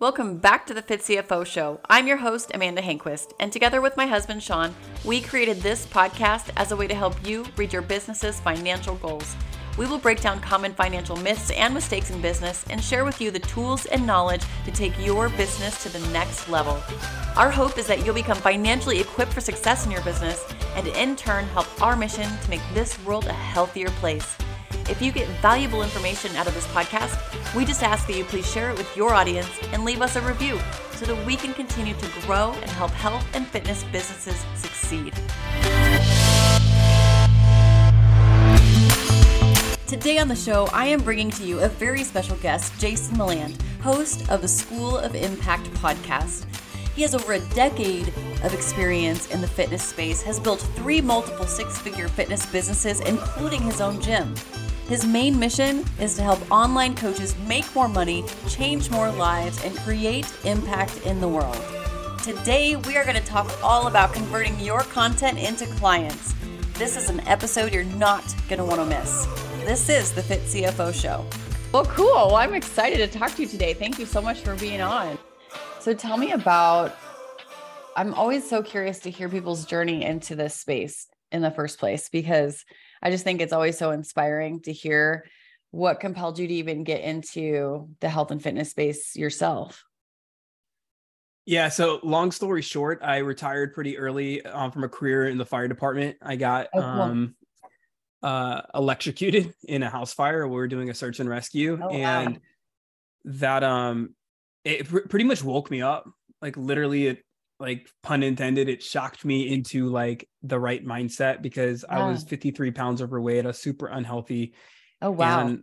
Welcome back to the Fit CFO Show. I'm your host, Amanda Hanquist, and together with my husband, Shawn, we created this podcast as a way to help you reach your business's financial goals. We will break down common financial myths and mistakes in business and share with you the tools and knowledge to take your business to the next level. Our hope is that you'll become financially equipped for success in your business and in turn help our mission to make this world a healthier place. If you get valuable information out of this podcast, we just ask that you please share it with your audience and leave us a review so that we can continue to grow and help health and fitness businesses succeed. Today on the show, I am bringing to you a very special guest, Jason Meland, host of the School of Impact podcast. He has over a decade of experience in the fitness space, has built three multiple six figure fitness businesses, including his own gym. His main mission is to help online coaches make more money, change more lives, and create impact in the world. Today, we are going to talk all about converting your content into clients. This is an episode you're not going to want to miss. This is the Fit CFO Show. Well, cool. Well, I'm excited to talk to you today. Thank you so much for being on. So, tell me about. I'm always so curious to hear people's journey into this space in the first place because I just think it's always so inspiring to hear what compelled you to even get into the health and fitness space yourself. Yeah. So, long story short, I retired pretty early um, from a career in the fire department. I got oh, cool. um, uh, electrocuted in a house fire. We were doing a search and rescue, oh, and wow. that um, it pr- pretty much woke me up. Like literally, it like pun intended, it shocked me into like the right mindset because I was 53 pounds overweight, a super unhealthy. Oh wow. And,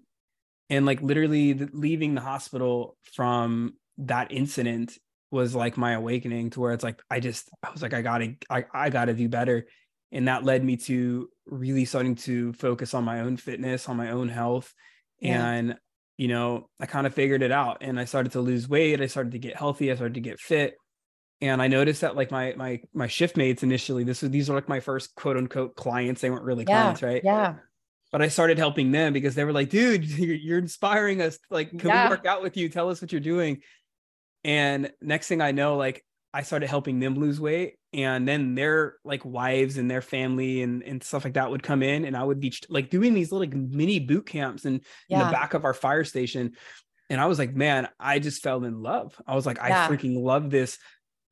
and like literally leaving the hospital from that incident was like my awakening to where it's like I just I was like I gotta I, I gotta do better. And that led me to really starting to focus on my own fitness, on my own health. Yeah. And you know, I kind of figured it out and I started to lose weight. I started to get healthy. I started to get fit and I noticed that like my my my shift mates initially, this was these were like my first quote unquote clients. They weren't really yeah, clients, right? Yeah. But I started helping them because they were like, dude, you're, you're inspiring us. Like, can yeah. we work out with you? Tell us what you're doing. And next thing I know, like I started helping them lose weight. And then their like wives and their family and, and stuff like that would come in and I would be like doing these little like, mini boot camps in, yeah. in the back of our fire station. And I was like, man, I just fell in love. I was like, yeah. I freaking love this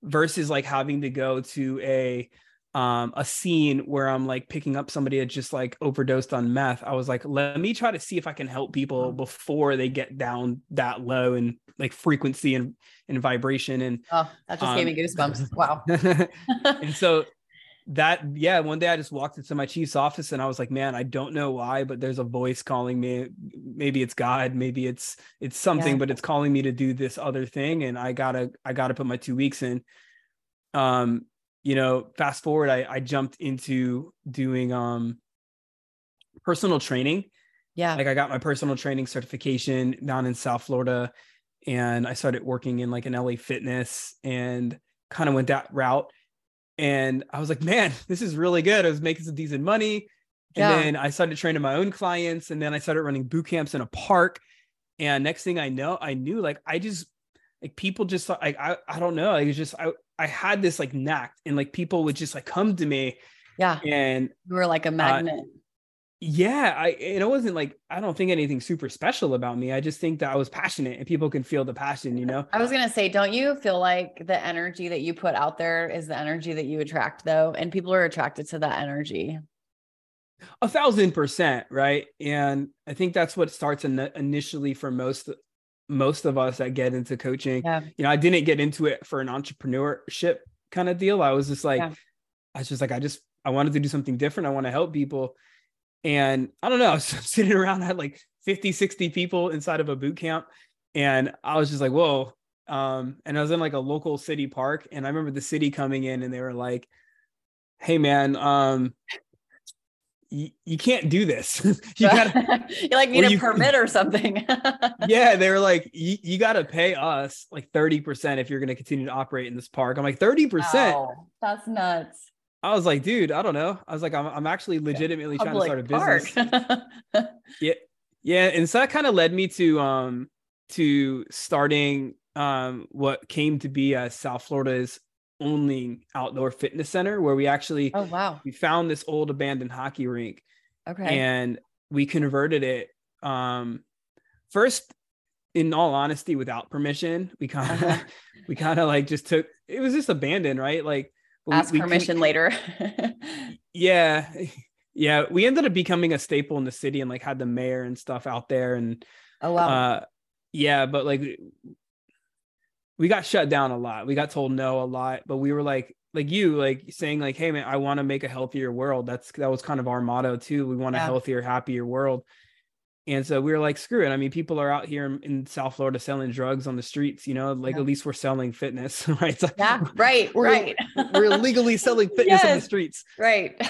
versus like having to go to a um a scene where I'm like picking up somebody that just like overdosed on meth. I was like, let me try to see if I can help people before they get down that low and like frequency and and vibration and oh that just um, gave me goosebumps. Wow. and so that yeah one day i just walked into my chief's office and i was like man i don't know why but there's a voice calling me. Maybe it's god maybe it's it's something yeah. but it's calling me to do this other thing. And i gotta i gotta put my two weeks in. Um you know fast forward i i jumped into doing um personal training. Yeah. Like i got my personal training certification down in south florida and i started working in like an la fitness and kind of went that route and I was like, man, this is really good. I was making some decent money. And yeah. then I started training my own clients. And then I started running boot camps in a park. And next thing I know, I knew like I just like people just like I I don't know. I was just I I had this like knack and like people would just like come to me. Yeah. And you were like a magnet. Uh, yeah i and it wasn't like i don't think anything super special about me. I just think that i was passionate and people can feel the passion you know? I was gonna say don't you feel like the energy that you put out there is the energy that you attract though? And people are attracted to that energy. A thousand percent right? And i think that's what starts in initially for most most of us that get into coaching. Yeah. you know i didn't get into it for an entrepreneurship kind of deal. I was just like yeah. i was just like i just i wanted to do something different. I want to help people and I don't know, I was sitting around, I had like 50, 60 people inside of a boot camp. And I was just like, whoa. Um, and I was in like a local city park. And I remember the city coming in and they were like, hey man, um, you, you can't do this. you gotta you like need a you, permit or something. yeah, they were like, you, you gotta pay us like 30% if you're gonna continue to operate in this park. I'm like, 30%. Oh, that's nuts. I was like, dude, I don't know. I was like, I'm, I'm actually legitimately trying to start a business. yeah. Yeah. And so that kind of led me to, um, to starting um, what came to be as South Florida's only outdoor fitness center, where we actually oh wow we found this old abandoned hockey rink, okay, and we converted it. Um, first, in all honesty, without permission, we kind of uh-huh. we kind of like just took it was just abandoned, right? Like ask we, permission we, later. yeah, yeah, we ended up becoming a staple in the city and like had the mayor and stuff out there and oh wow. Uh, yeah, but like we got shut down a lot. We got told no a lot, but we were like like you like saying like hey man, I want to make a healthier world. That's that was kind of our motto too. We want yeah. a healthier, happier world. And so we were like, screw it. I mean, people are out here in South Florida selling drugs on the streets, you know, like yeah. at least we're selling fitness, right? Yeah, right, we're, right. we're legally selling fitness yes, on the streets. Right.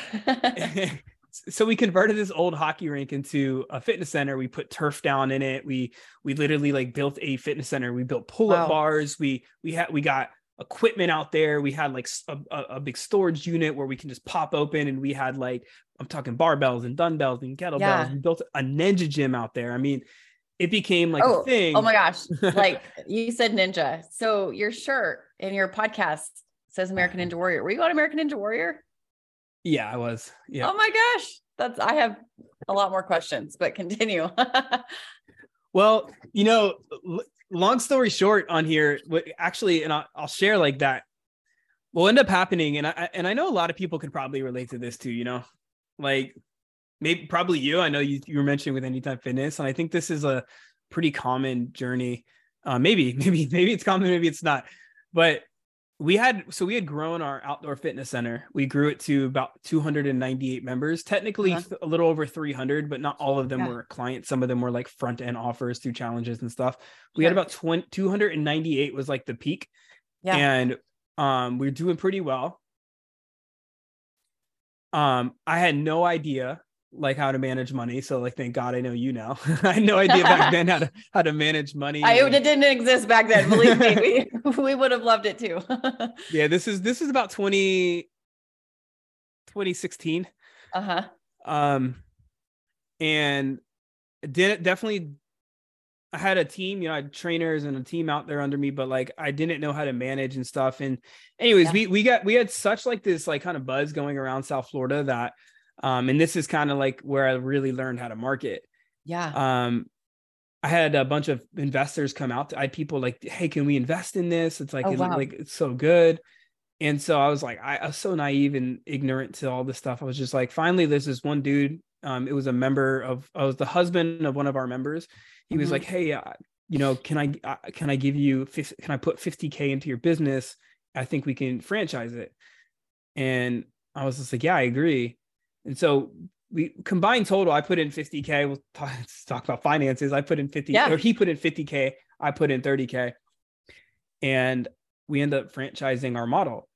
so we converted this old hockey rink into a fitness center. We put turf down in it. We we literally like built a fitness center. We built pull-up wow. bars. We we had we got equipment out there. We had like a, a, big storage unit where we can just pop open and we had like I'm talking barbells and dumbbells and kettlebells. Yeah. We built a ninja gym out there. I mean, it became like oh, a thing. Oh my gosh. like you said ninja. So your shirt in your podcast says American Ninja Warrior. Were you on American Ninja Warrior? Yeah, I was. Yeah. Oh my gosh. That's I have a lot more questions, but continue. well, you know, long story short on here, actually, and I'll, I'll share like that. Will end up happening, and I and I know a lot of people could probably relate to this too. You know, like maybe probably you. I know you you were mentioning with Anytime Fitness, and I think this is a pretty common journey. Uh, maybe maybe maybe it's common, maybe it's not, but we had so we had grown our outdoor fitness center. We grew it to about 298 members. Technically uh-huh. a little over 300 but not all of them yeah. were clients. Some of them were like front end offers through challenges and stuff. We had about 20, 298 was like the peak. Yeah. and um we are doing pretty well. Um i had no idea like how to manage money. So like, thank God I know you now. I had no idea back then how to how to manage money. I it didn't exist back then. Believe me, we we would have loved it too. yeah, this is this is about 20, 2016. Uh-huh. Um and did definitely I had a team, you know, I had trainers and a team out there under me, but like I didn't know how to manage and stuff. And anyways, yeah. we we got we had such like this like kind of buzz going around South Florida that um, and this is kind of like where I really learned how to market. Yeah. Um, I had a bunch of investors come out. To, I had people like, "Hey, can we invest in this?" It's like, oh, wow. like it's so good. And so I was like, I, I, was so naive and ignorant to all this stuff. I was just like, finally, there's this one dude. Um, it was a member of, I was the husband of one of our members. He mm-hmm. was like, Hey, uh, you know, can I, uh, can I give you, can I put 50K into your business? I think we can franchise it. And I was just like, yeah, I agree. And so we combined total, I put in 50K. We'll talk, talk about finances. I put in 50, yeah. or he put in 50K. I put in 30K. And we end up franchising our model.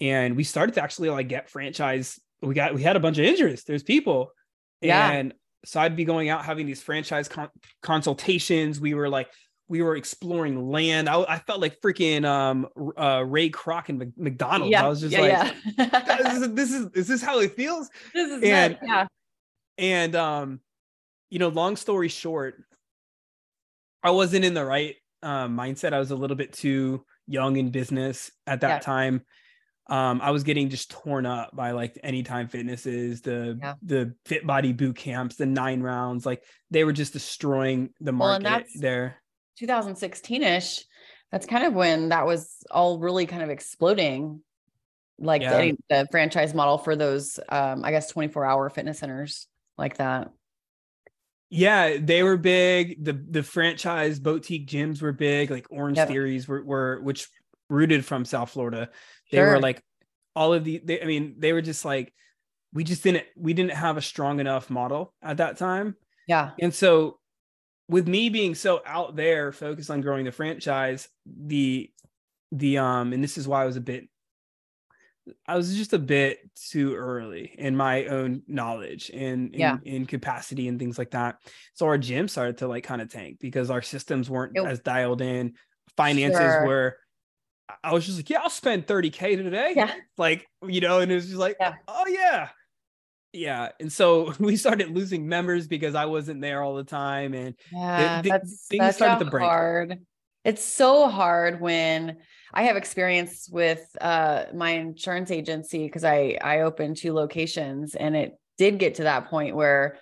And we started to actually like get franchise. We got, we had a bunch of interest. There's people. Yeah. And so I'd be going out having these franchise con- consultations. We were like, we were exploring land. I, I felt like freaking um, uh, Ray Kroc and McDonald's. Yeah. I was just yeah, like, yeah. this, is, this is is this how it feels? This is and, yeah. And um, you know, long story short, I wasn't in the right um, mindset. I was a little bit too young in business at that time. Um, I was getting just torn up by like anytime fitnesses, the yeah. the fit body boot camps, the nine rounds, like they were just destroying the market well, there 2016ish that's kind of when that was all really kind of exploding. Like yeah. the, the, franchise model for those um i guess 24 hour fitness centers like that. Yeah they were big. The the franchise boutique gyms were big. Like orange yep. theories were, were which rooted from south florida. They sure. were like all of the they, i mean they were just like we just didn't we didn't have a strong enough model at that time. Yeah. And so with me being so out there focused on growing the franchise the the um and this is why i was a bit i was just a bit too early in my own knowledge and in, yeah. in capacity and things like that so our gym started to like kind of tank because our systems weren't it, as dialed in finances sure. were i was just like yeah i'll spend 30k today yeah like you know and it was just like yeah. oh yeah yeah and so we started losing members because i wasn't there all the time and yeah th- th- that's, things started to break hard It's so hard when I have experience with uh, my insurance agency because I I opened two locations and it did get to that point where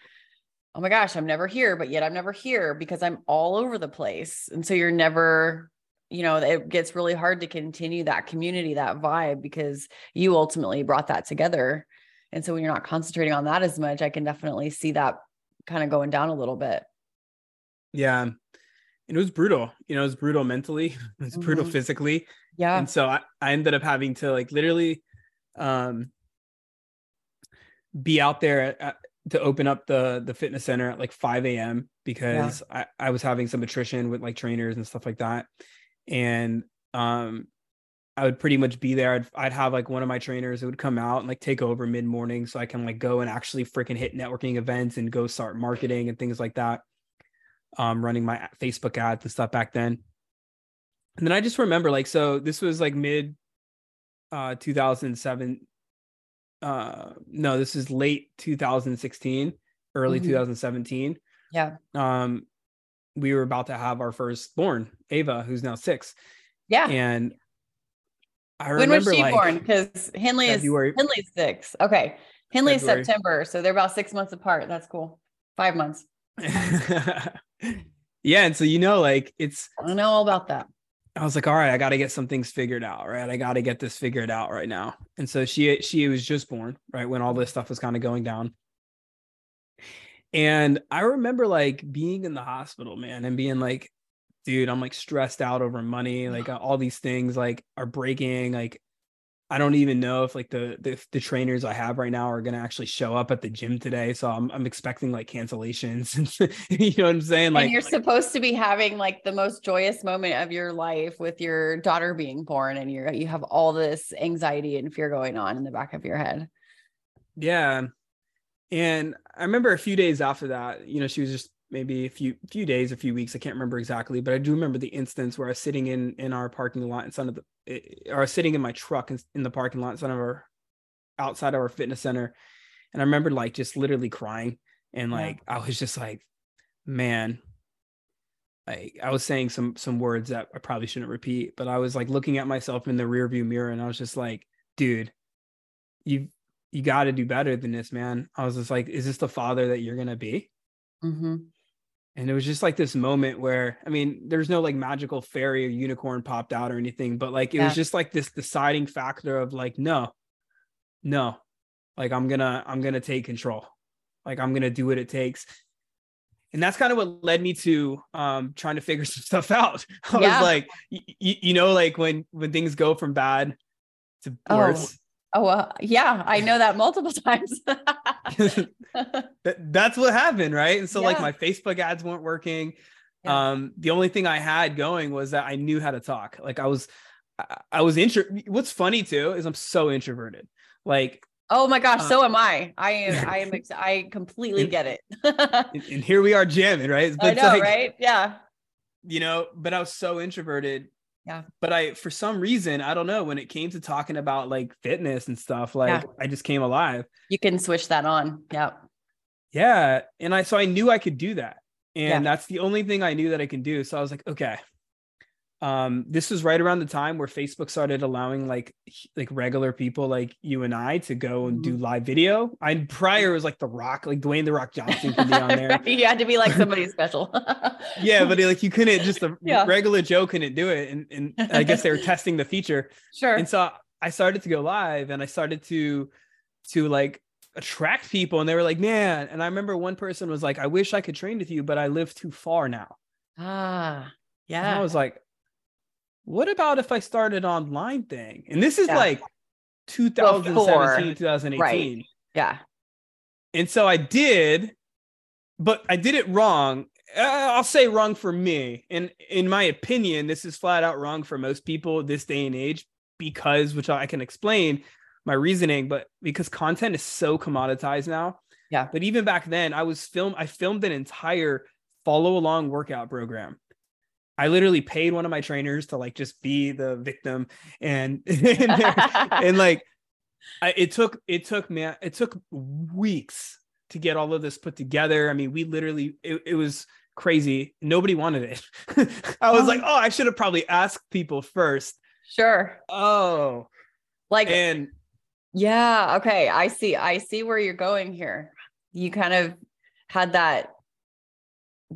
oh my gosh, I'm never here, but yet I'm never here because I'm all over the place. And so you're never, you know, it gets really hard to continue that community, that vibe because you ultimately brought that together. And so when you're not concentrating on that as much, I can definitely see that kind of going down a little bit. Yeah. And it was brutal. You know, it was brutal mentally, it was mm-hmm. brutal physically. Yeah. And so I, I ended up having to like literally um be out there at, to open up the the fitness center at like 5 a.m. because yeah. I, I was having some attrition with like trainers and stuff like that. And um I would pretty much be there. I'd, I'd have like one of my trainers that would come out and like take over mid morning so I can like go and actually freaking hit networking events and go start marketing and things like that. Um, running my Facebook ads and stuff back then. And then I just remember like, so this was like mid uh 2007. Uh, no, this is late 2016, early mm-hmm. 2017. Yeah. Um, we were about to have our first born, Ava, who's now six. Yeah. And I when was she like, born? Because Henley February. is Henley's six. Okay. Henley is September. So they're about six months apart. That's cool. Five months. yeah. And so, you know, like it's, I know all about that. I was like, all right, I got to get some things figured out, right? I got to get this figured out right now. And so she, she was just born, right? When all this stuff was kind of going down. And I remember like being in the hospital, man, and being like, dude, I'm like stressed out over money. Like all these things like are breaking. Like I don't even know if like the, the the, trainers I have right now are gonna actually show up at the gym today. So I'm I'm expecting like cancellations. you know what I'm saying? Like and you're like, supposed to be having like the most joyous moment of your life with your daughter being born, and you're you have all this anxiety and fear going on in the back of your head. Yeah. And I remember a few days after that, you know, she was just maybe a few few days, a few weeks. I can't remember exactly, but I do remember the instance where I was sitting in in our parking lot in front of the, or sitting in my truck in, in the parking lot in front of our outside of our fitness center, and I remember like just literally crying, and like yeah. I was just like, man. Like I was saying some some words that I probably shouldn't repeat, but I was like looking at myself in the rearview mirror, and I was just like, dude, you you got to do better than this, man. I was just like, is this the father that you're gonna be? Mm-hmm and it was just like this moment where i mean there's no like magical fairy or unicorn popped out or anything but like it yeah. was just like this deciding factor of like no no like i'm gonna i'm gonna take control like i'm gonna do what it takes and that's kind of what led me to um trying to figure some stuff out i yeah. was like y- y- you know like when when things go from bad to oh. worse oh. Oh, uh, yeah, I know that multiple times. That's what happened, right? And so, yeah. like, my Facebook ads weren't working. Yeah. Um, the only thing I had going was that I knew how to talk. Like, I was, I, I was intro. What's funny too is I'm so introverted. Like, oh my gosh, so am I. I am. I am. Ex- I completely get it. and, and, here we are jamming, right? But I know, like, right? Yeah. You know, but I was so introverted yeah. But I, for some reason, I don't know, when it came to talking about like fitness and stuff, like yeah. I just came alive. You can switch that on. Yeah. Yeah. And I, so I knew I could do that. And yeah. that's the only thing I knew that I can do. So I was like, okay, um this was right around the time where facebook started allowing like like regular people like you and i to go and do mm-hmm. live video. I prior was like the rock like dwayne the rock johnson could be on there. You had to be like somebody special. Yeah but like you couldn't just a yeah. regular joe couldn't do it and, and i guess they were testing the feature. Sure. And so i started to go live and i started to to like attract people and they were like man and i remember one person was like i wish i could train with you but i live too far now. Ah yeah and i was like what about if I started online thing? And this is yeah. like 2017, 2018. Right. Yeah. And so I did, but I did it wrong. Uh, I'll say wrong for me. And in my opinion, this is flat out wrong for most people this day and age because, which I can explain my reasoning, but because content is so commoditized now. Yeah. But even back then, I was film. I filmed an entire follow along workout program I literally paid one of my trainers to like just be the victim and and, and like I, it took it took man it took weeks to get all of this put together. I mean, we literally it, it was crazy. Nobody wanted it. I was like, um, oh, I should have probably asked people first. Sure. Oh. Like and yeah, okay. I see. I see where you're going here. You kind of had that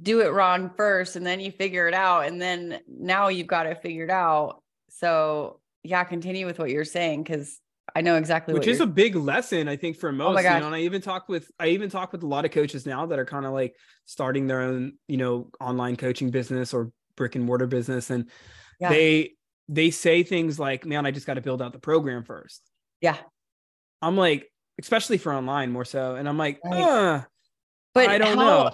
do it wrong first and then you figure it out and then now you've got it figured out. So, yeah, continue with what you're saying cuz I know exactly which is a big lesson I think for Oh most. you know, and I even talk with I even talk with a lot of coaches now that are kind of like starting their own, you know, online coaching business or brick and mortar business and Yeah. they they say things like, "Man, I just got to build out the program first. Yeah. I'm like, especially for online more so, and I'm like, Right. uh, But I don't how, know.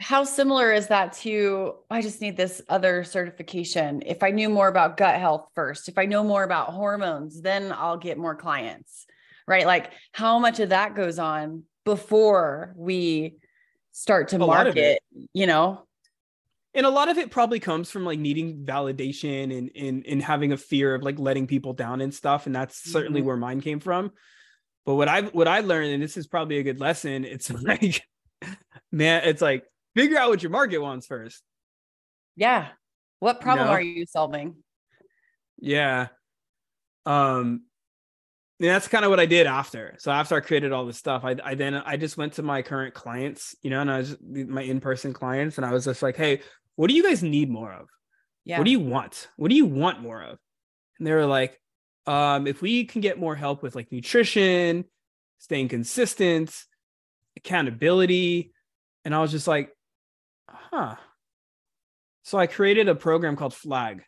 How similar is that to I just need this other certification? If I knew more about gut health first, if I know more about hormones, then I'll get more clients. Right? Like how much of that goes on before we start to A market, you know? And a lot of it probably comes from like needing validation and and and having a fear of like letting people down and stuff. And that's certainly Mhm. where mine came from. But what I what I learned, and this is probably a good lesson, it's like, man, it's like figure out what your market wants first. Yeah. What problem know? are you solving? Yeah. Um and that's kind of what I did after. So after I created all this stuff, I, I then I just went to my current clients, you know, and I was my in-person clients, and I was just like, hey, what do you guys need more of? Yeah. What do you want? What do you want more of? And they were like, um, if we can get more help with like nutrition, staying consistent, accountability. And I was just like, huh. So I created a program called Flag.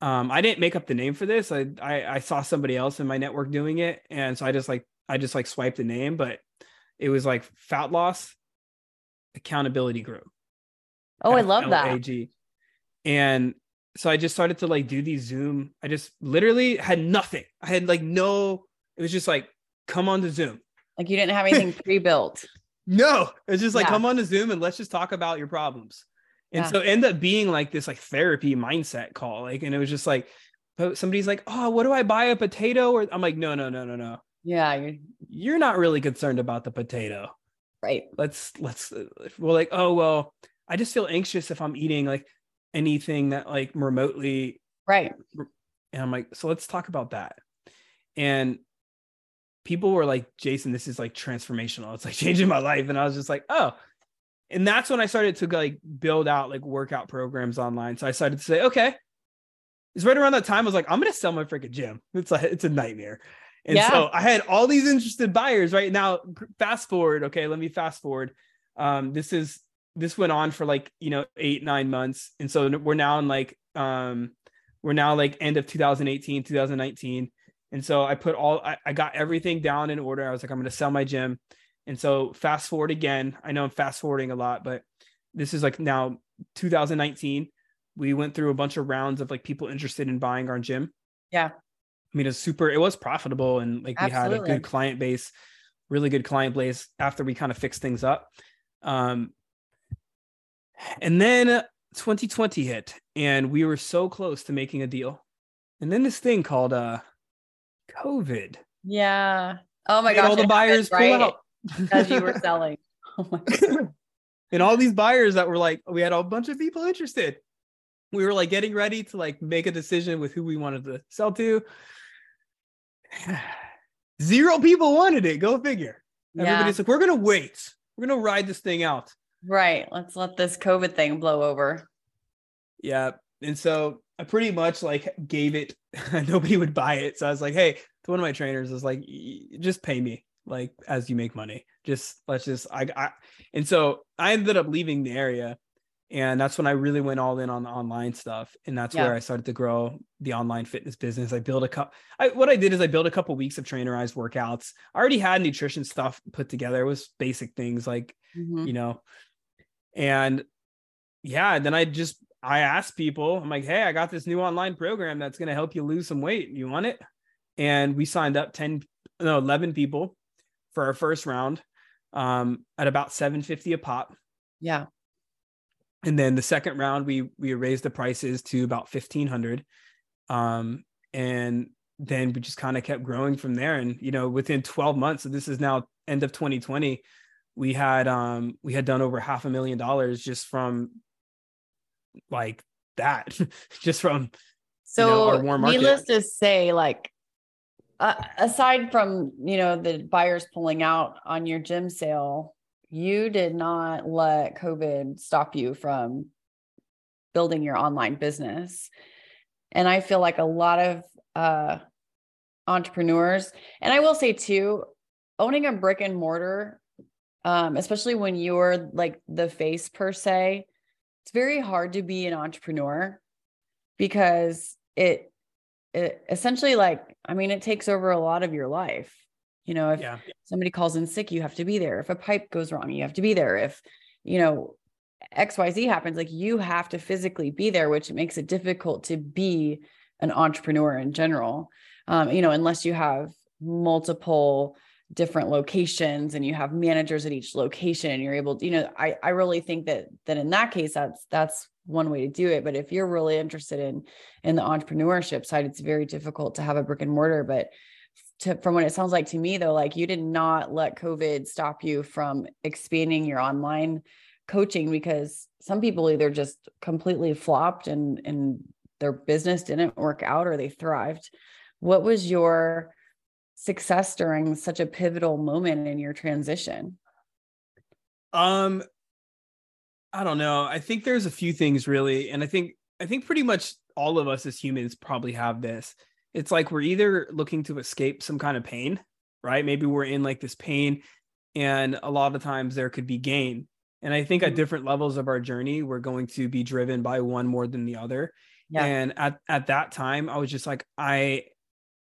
Um, I didn't make up the name for this. I, I I saw somebody else in my network doing it, and so I just like I just like swiped the name, but it was like fat loss accountability group. oh, I love that. And so I just started to like do these Zoom. I just literally had nothing. I had like no, it was just like, come on to Zoom. Like you didn't have anything pre-built. No, it's just like, Yeah. come on to Zoom and let's just talk about your problems. And Yeah. so end up being like this like therapy mindset call. Like, and it was just like, somebody's like, oh, what do I buy a potato? Or I'm like, no, no, no, no, no. Yeah, you're You're not really concerned about the potato. right. let's let's uh, well like oh well i just feel anxious if i'm eating like anything that like remotely Right. and i'm like so let's talk about that and people were like jason this is like transformational. It's like changing my life. And i was just like oh. And that's when i started to like build out like workout programs online. So i started to say okay. It's right around that time i was like i'm gonna sell my freaking gym. It's like it's a nightmare. And Yeah. so i had all these interested buyers right? Now fast forward okay let me fast forward. Um this is this went on for like you know eight nine months. And so we're now in like um we're now like end of 2018 2019 and so i put all I, I got everything down in order. I was like i'm going to sell my gym. And so fast forward again i know i'm fast forwarding a lot but this is like now 2019 we went through a bunch of rounds of like people interested in buying our gym. Yeah. i mean it's super it was profitable and like we had a good client base really good client base after we kind of fixed things up. Um and then 2020 hit and we were so close to making a deal. And then this thing called uh covid Yeah. Oh my god! all the buyers pull right? out as you were selling. Oh my and all these buyers that were like we had a bunch of people interested we were like getting ready to like make a decision with who we wanted to sell to zero people wanted it go figure yeah. everybody's like we're gonna wait we're gonna ride this thing out Right. Let's let this COVID thing blow over. yeah and so i pretty much like gave it nobody would buy it. So i was like hey to one of my trainers I was like just pay me like as you make money. Just let's just I, I and so i ended up leaving the area and that's when i really went all in on the online stuff and that's Yeah. where i started to grow the online fitness business. I built a couple I, what i did is i built a couple weeks of trainerized workouts. I already had nutrition stuff put together. It was basic things like Mhm. you know and yeah then i just i asked people i'm like hey i got this new online program that's going to help you lose some weight. You want it? And we signed up 10 no 11 people for our first round um at about 750 a pop. Yeah. and then the second round we we raised the prices to about 1500 um and then we just kind of kept growing from there. And you know within 12 months so this is now end of 2020 we had um we had done over half a million dollars just from like that just from so you know, needless to say like uh, aside from you know the buyers pulling out on your gym sale you did not let covid stop you from building your online business. And i feel like a lot of uh entrepreneurs and i will say too owning a brick and mortar um, especially when you're like the face per se it's very hard to be an entrepreneur because it it essentially like i mean it takes over a lot of your life. You know if yeah. somebody calls in sick you have to be there. If a pipe goes wrong you have to be there. If you know xyz happens like you have to physically be there which makes it difficult to be an entrepreneur in general. Um, you know unless you have multiple different locations and you have managers at each location and you're able to you know i i really think that that in that case that's that's one way to do it. But if you're really interested in in the entrepreneurship side it's very difficult to have a brick and mortar. But to, from what it sounds like to me though like you did not let covid stop you from expanding your online coaching because some people either just completely flopped and and their business didn't work out or they thrived. What was your success during such a pivotal moment in your transition? Um I don't know. I think there's a few things really and I think I think pretty much all of us as humans probably have this. It's like we're either looking to escape some kind of pain, right? Maybe we're in like this pain and a lot of times there could be gain. And I think mm-hmm. at different levels of our journey, we're going to be driven by one more than the other. Yeah. And at at that time, I was just like, I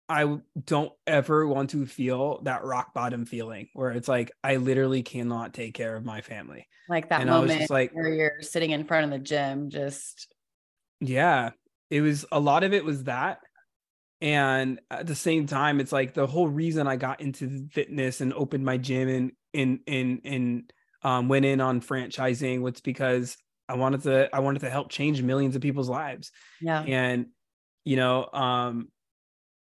I don't ever want to feel that rock bottom feeling where it's like I literally cannot take care of my family. Like that and moment like, where you're sitting in front of the gym, just yeah. It was a lot of it was that. And at the same time, it's like the whole reason I got into fitness and opened my gym and and and and um, went in on franchising was because I wanted to I wanted to help change millions of people's lives. Yeah. And you know, um,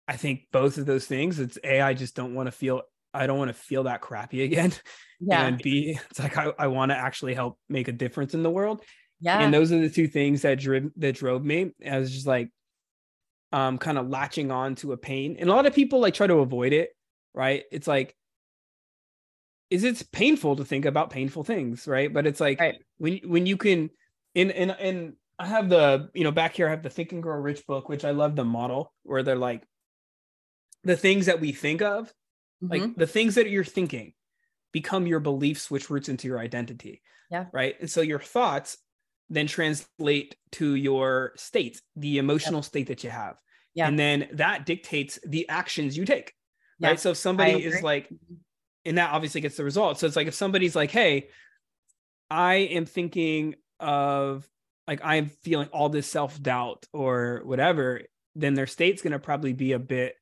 I think both of those things. It's a I just don't want to feel I don't want to feel that crappy again. Yeah. And B, it's like I, I want to actually help make a difference in the world. Yeah. And those are the two things that drove that drove me. I was just like um kind of latching on to a pain. And a lot of people like try to avoid it, right? It's like is it's painful to think about painful things, right? But it's like right. when when you can in in in I have the, you know, back here I have the Think and Grow Rich book, which I love the model where they're like the things that we think of, mm-hmm. like the things that you're thinking, become your beliefs, which roots into your identity. Yeah. Right. And so your thoughts then translate to your state, the emotional yep. state that you have. Yeah. And then that dictates the actions you take. Yeah. Right. So if somebody is like, and that obviously gets the result. So it's like if somebody's like, hey, I am thinking of like I'm feeling all this self doubt or whatever, then their state's going to probably be a bit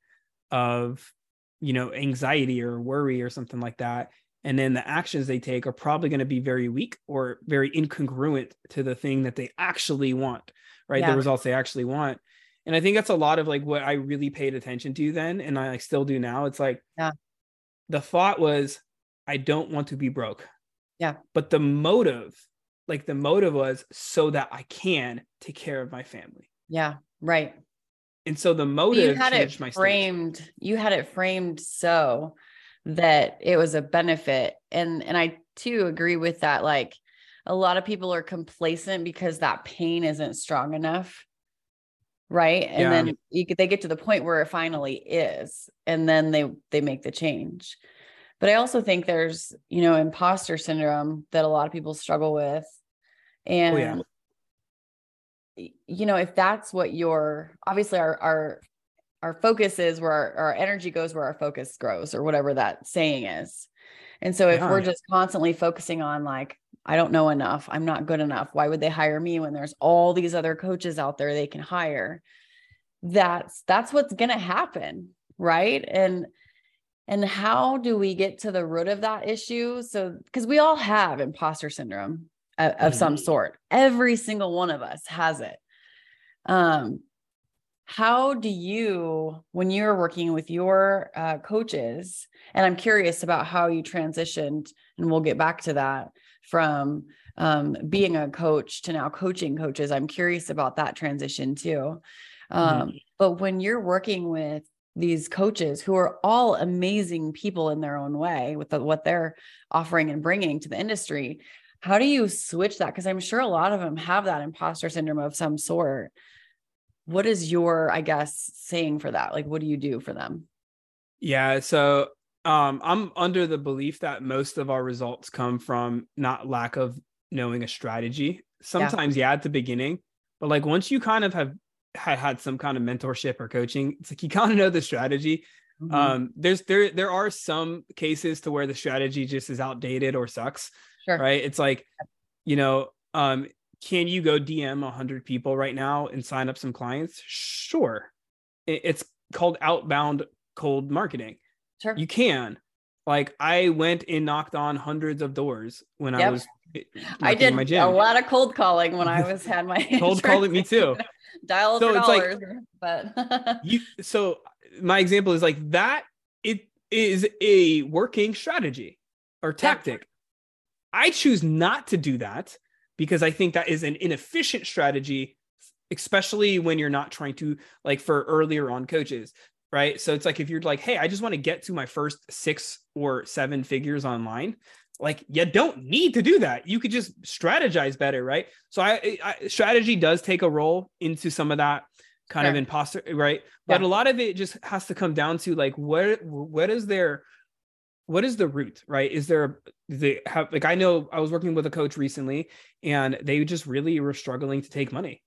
of you know anxiety or worry or something like that. And then the actions they take are probably going to be very weak or very incongruent to the thing that they actually want right? Yeah. the results they actually want. And i think that's a lot of like what i really paid attention to then and i like still do now. It's like yeah. the thought was i don't want to be broke. Yeah. But the motive like the motive was so that i can take care of my family. Yeah right and so the motive you had it framed state. you had it framed so that it was a benefit. And and i too agree with that like a lot of people are complacent because that pain isn't strong enough right? And yeah. then you, they get to the point where it finally is and then they they make the change. But i also think there's you know imposter syndrome that a lot of people struggle with. And oh, yeah you know, if that's what your obviously our our our focus is where our, our energy goes where our focus grows or whatever that saying is. And so if yeah. we're just constantly focusing on like, I don't know enough, I'm not good enough, why would they hire me when there's all these other coaches out there they can hire? That's that's what's gonna happen, right? And and how do we get to the root of that issue? So because we all have imposter syndrome of, of some mm-hmm. sort. Every single one of us has it. Um, how do you when you're working with your uh, coaches and i'm curious about how you transitioned and we'll get back to that from um, being a coach to now coaching coaches i'm curious about that transition too um, mm-hmm. but when you're working with these coaches who are all amazing people in their own way with the, what they're offering and bringing to the industry how do you switch that? Because i'm sure a lot of them have that imposter syndrome of some sort. What is your i guess saying for that? Like what do you do for them? Yeah so um i'm under the belief that most of our results come from not lack of knowing a strategy sometimes yeah, yeah at the beginning but like once you kind of have had had some kind of mentorship or coaching it's like you kind of know the strategy. Mm-hmm. um there's there there are some cases to where the strategy just is outdated or sucks sure. right it's like you know um can you go DM 100 people right now and sign up some clients? Sure. It's called outbound cold marketing. Sure. You can. Like I went and knocked on hundreds of doors when yep. I was I did my gym. a lot of cold calling when I was had my cold calling me too. Dial so for dollars, like, but you so my example is like that it is a working strategy or tactic. I choose not to do that because I think that is an inefficient strategy, especially when you're not trying to like for earlier on coaches, right? So it's like if you're like, hey, I just want to get to my first six or seven figures online, like you don't need to do that. You could just strategize better, right? So I, I strategy does take a role into some of that kind sure. of imposter, right? But yeah. a lot of it just has to come down to like what what is their what is the root right? Is there the have like i know i was working with a coach recently and they just really were struggling to take money.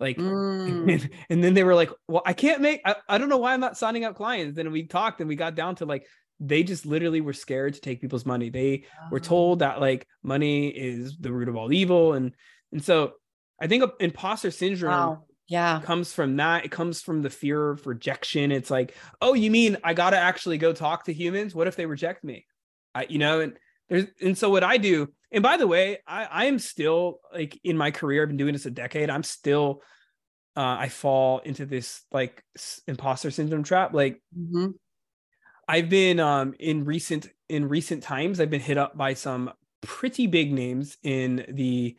Like mm. and, and, then they were like well i can't make I, I don't know why i'm not signing up clients. Then we talked and we got down to like they just literally were scared to take people's money. They oh. were told that like money is the root of all evil. And and so i think imposter syndrome wow yeah. comes from that it comes from the fear of rejection. It's like oh you mean i gotta actually go talk to humans? What if they reject me? I, you know and there's and so what i do and by the way i i am still like in my career i've been doing this a decade i'm still uh i fall into this like imposter syndrome trap like mm-hmm. i've been um in recent in recent times i've been hit up by some pretty big names in the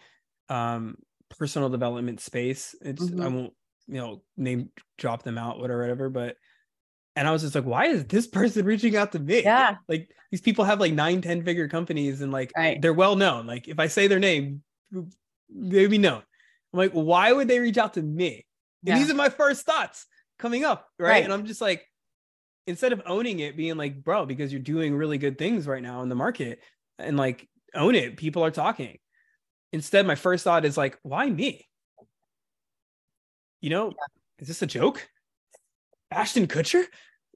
um personal development space. It's mm-hmm. I won't you know name drop them out whatever whatever, but and I was just like, why is this person reaching out to me? Yeah, like these people have like nine, ten figure companies and like right. they're well known. Like if I say their name, they'd be known. I'm like, why would they reach out to me? Yeah. these are my first thoughts coming up, right? right? And I'm just like, instead of owning it, being like, bro, because you're doing really good things right now in the market, and like own it. People are talking instead my first thought is like why me? You know yeah. is this a joke? Ashton kutcher?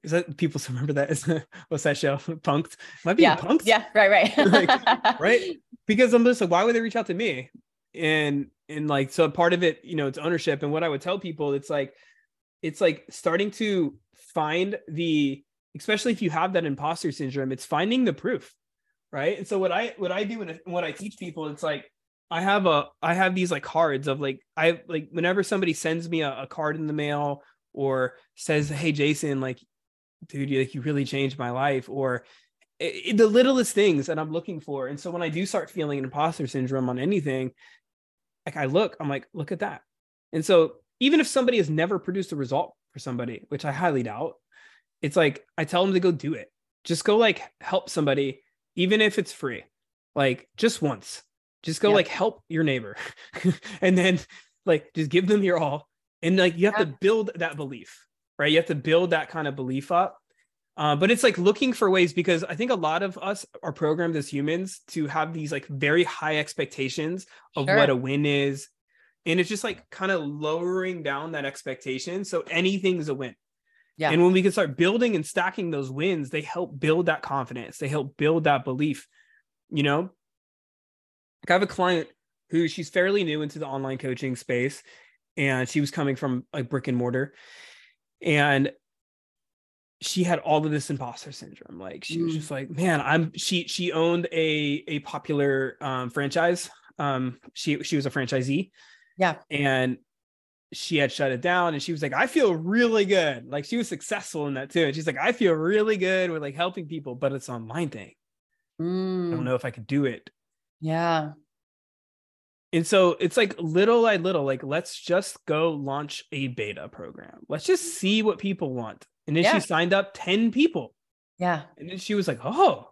Is that people remember that is what's that show punked? Might be yeah. punked? Yeah right right. Like, right? Because i'm just like why would they reach out to me? And and like so part of it you know it's ownership. And what i would tell people it's like it's like starting to find the especially if you have that imposter syndrome it's finding the proof right? And so what i what i do and what i teach people it's like I have a I have these like cards of like I like whenever somebody sends me a, a card in the mail or says, "Hey Jason, like, dude, you like you really changed my life," or it, it, the littlest things that I'm looking for. And so when I do start feeling imposter syndrome on anything, like I look, I'm like, look at that. And so even if somebody has never produced a result for somebody, which I highly doubt, it's like I tell them to go do it. Just go like help somebody, even if it's free, like just once just go like help your neighbor and then like just give them your all. And like you have to build that belief, right? You have to build that kind of belief up. Uh, but it's like looking for ways because I think a lot of us are programmed as humans to have these like very high expectations of sure. what a win is. And it's just like kind of lowering down that expectation. So anything is a win. Yeah. And when we can start building and stacking those wins, they help build that confidence. They help build that belief, you know? I have a client who she's fairly new into the online coaching space and she was coming from like brick and mortar and she had all of this imposter syndrome like she mm. was just like man i'm she she owned a a popular um franchise um she she was a franchisee yeah and she had shut it down and she was like, I feel really good. Like she was successful in that too. And she's like, I feel really good with like helping people, but it's online thing. Mm. I don't mm. know if I could do it. Yeah. And so it's like little by little, like let's just go launch a beta program. Let's just see what people want. And then yeah. she signed up 10 people. Yeah. And then she was like, oh.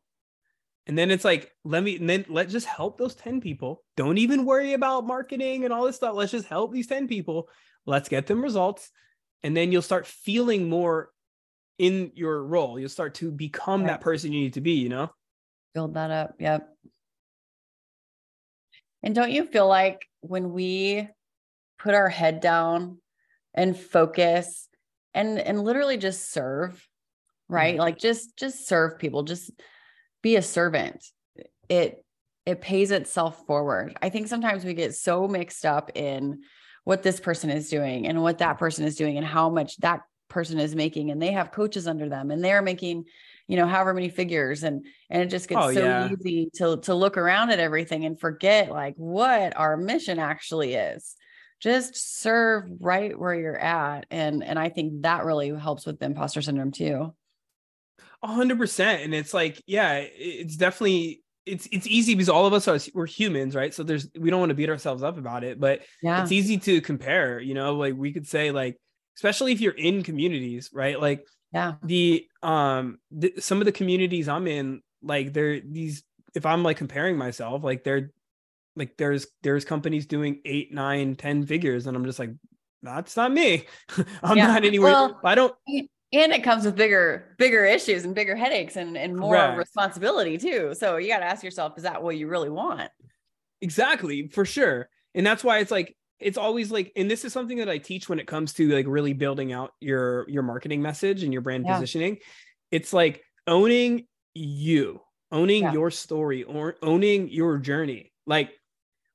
And then it's like, let me, and then let's just help those 10 people. Don't even worry about marketing and all this stuff. Let's just help these 10 people. Let's get them results. And then you'll start feeling more in your role. You'll start to become right. that person you need to be, you know? Build that up. Yep. And don't you feel like when we put our head down and focus and and literally just serve, right? Mm-hmm. Like just just serve people, just be a servant. It it pays itself forward. I think sometimes we get so mixed up in what this person is doing and what that person is doing and how much that person is making and they have coaches under them and they're making you know however many figures and and it just gets oh, so yeah. easy to to look around at everything and forget like what our mission actually is. Just serve right where you're at and and i think that really helps with the imposter syndrome too. A hundred percent and it's like yeah it's definitely it's it's easy because all of us are we're humans right? So there's we don't want to beat ourselves up about it but yeah. it's easy to compare you know? Like we could say like especially if you're in communities right? Like yeah. the um the, some of the communities i'm in like they're these if i'm like comparing myself like they're like there's there's companies doing eight nine ten figures and i'm just like that's not me. I'm yeah. not anywhere well, i don't and it comes with bigger bigger issues and bigger headaches and, and more Correct. responsibility too. So you got to ask yourself is that what you really want? Exactly for sure. And that's why it's like it's always like and this is something that i teach when it comes to like really building out your your marketing message and your brand yeah. positioning it's like owning you owning yeah. your story or owning your journey like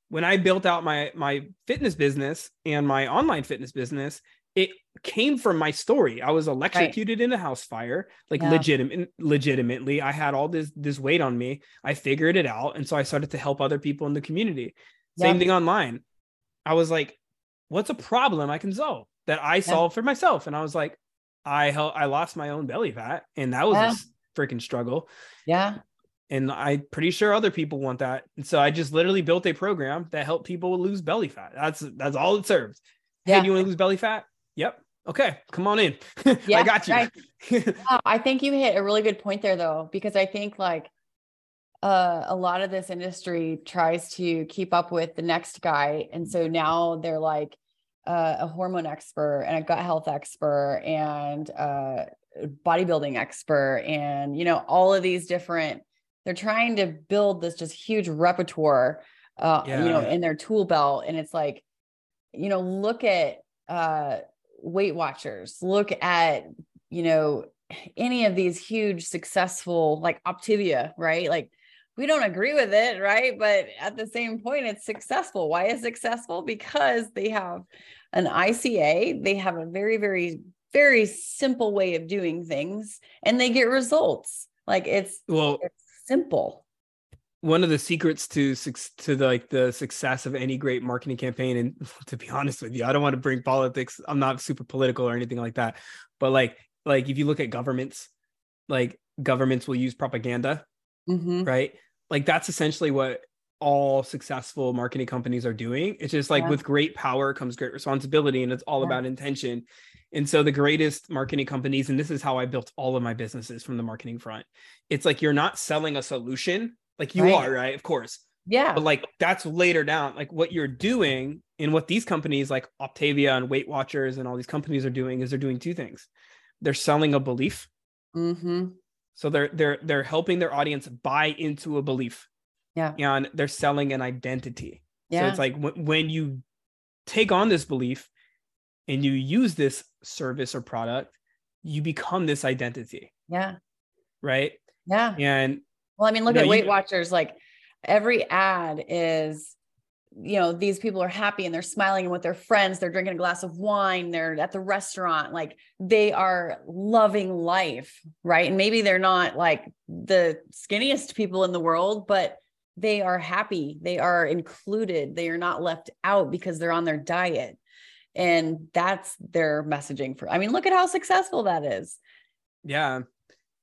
when i built out my my fitness business and my online fitness business it came from my story i was electrocuted right. in a house fire like yeah. legitimate legitimately i had all this this weight on me i figured it out and so i started to help other people in the community same thing online I was like, what's a problem I can solve that I yeah. solve for myself? And I was like, I help, I lost my own belly fat, and that was yeah. a freaking struggle. Yeah. And I'm pretty sure other people want that. And so I just literally built a program that helped people lose belly fat. That's that's all it serves. Yeah. Hey, you want to lose belly fat? Yep. Okay, come on in. Yeah, I got you. Right. I think you hit a really good point there though, because I think like uh, a lot of this industry tries to keep up with the next guy. And so now they're like uh, a hormone expert and a gut health expert and a bodybuilding expert and, you know, all of these different, they're trying to build this just huge repertoire, uh, yeah. you know, in their tool belt. And it's like, you know, look at uh, Weight Watchers, look at, you know, any of these huge successful like Optavia, right? Like we don't agree with it, right? But at the same point, it's successful. Why is successful? Because they have an ICA, they have a very, very, very simple way of doing things, and they get results. Like it's well, it's simple. One of the secrets to to the, like the success of any great marketing campaign, and to be honest with you, I don't want to bring politics. I'm not super political or anything like that, but like like if you look at governments, like governments will use propaganda Mm-hmm. Right. Like that's essentially what all successful marketing companies are doing. It's just like yeah. with great power comes great responsibility and it's all yeah. about intention. And so the greatest marketing companies, and this is how I built all of my businesses from the marketing front. It's like you're not selling a solution, like you right. are, right? Of course. Yeah. But like that's later down. Like what you're doing and what these companies like Optavia and Weight Watchers and all these companies are doing is they're doing two things. They're selling a belief. Mm-hmm. So they're they're they're helping their audience buy into a belief. Yeah. And they're selling an identity. Yeah. So it's like w- when you take on this belief and you use this service or product, you become this identity. Yeah. Right? Yeah. And well, I mean, look at Weight you, Watchers like every ad is you know these people are happy and they're smiling and with their friends they're drinking a glass of wine they're at the restaurant like they are loving life right and maybe they're not like the skinniest people in the world but they are happy they are included they are not left out because they're on their diet And that's their messaging for, I mean, look at how successful that is. Yeah.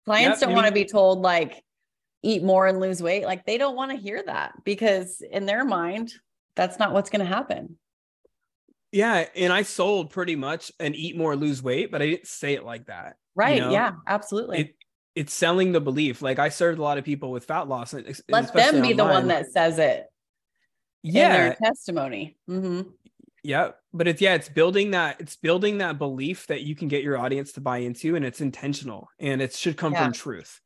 Clients yep. don't want to be told, like, eat more and lose weight. Like, they don't want to hear that because in their mind, that's not what's going to happen. Yeah. And I sold pretty much an eat more, lose weight, but I didn't say it like that. Right. You know? Yeah. Absolutely. It, it's selling the belief. Like I served a lot of people with fat loss. And Let them be online. the one that says it. Yeah. their testimony. Mm-hmm. Yeah. But it's, yeah, it's building that, it's building that belief that you can get your audience to buy into and it's intentional and it should come yeah. from truth.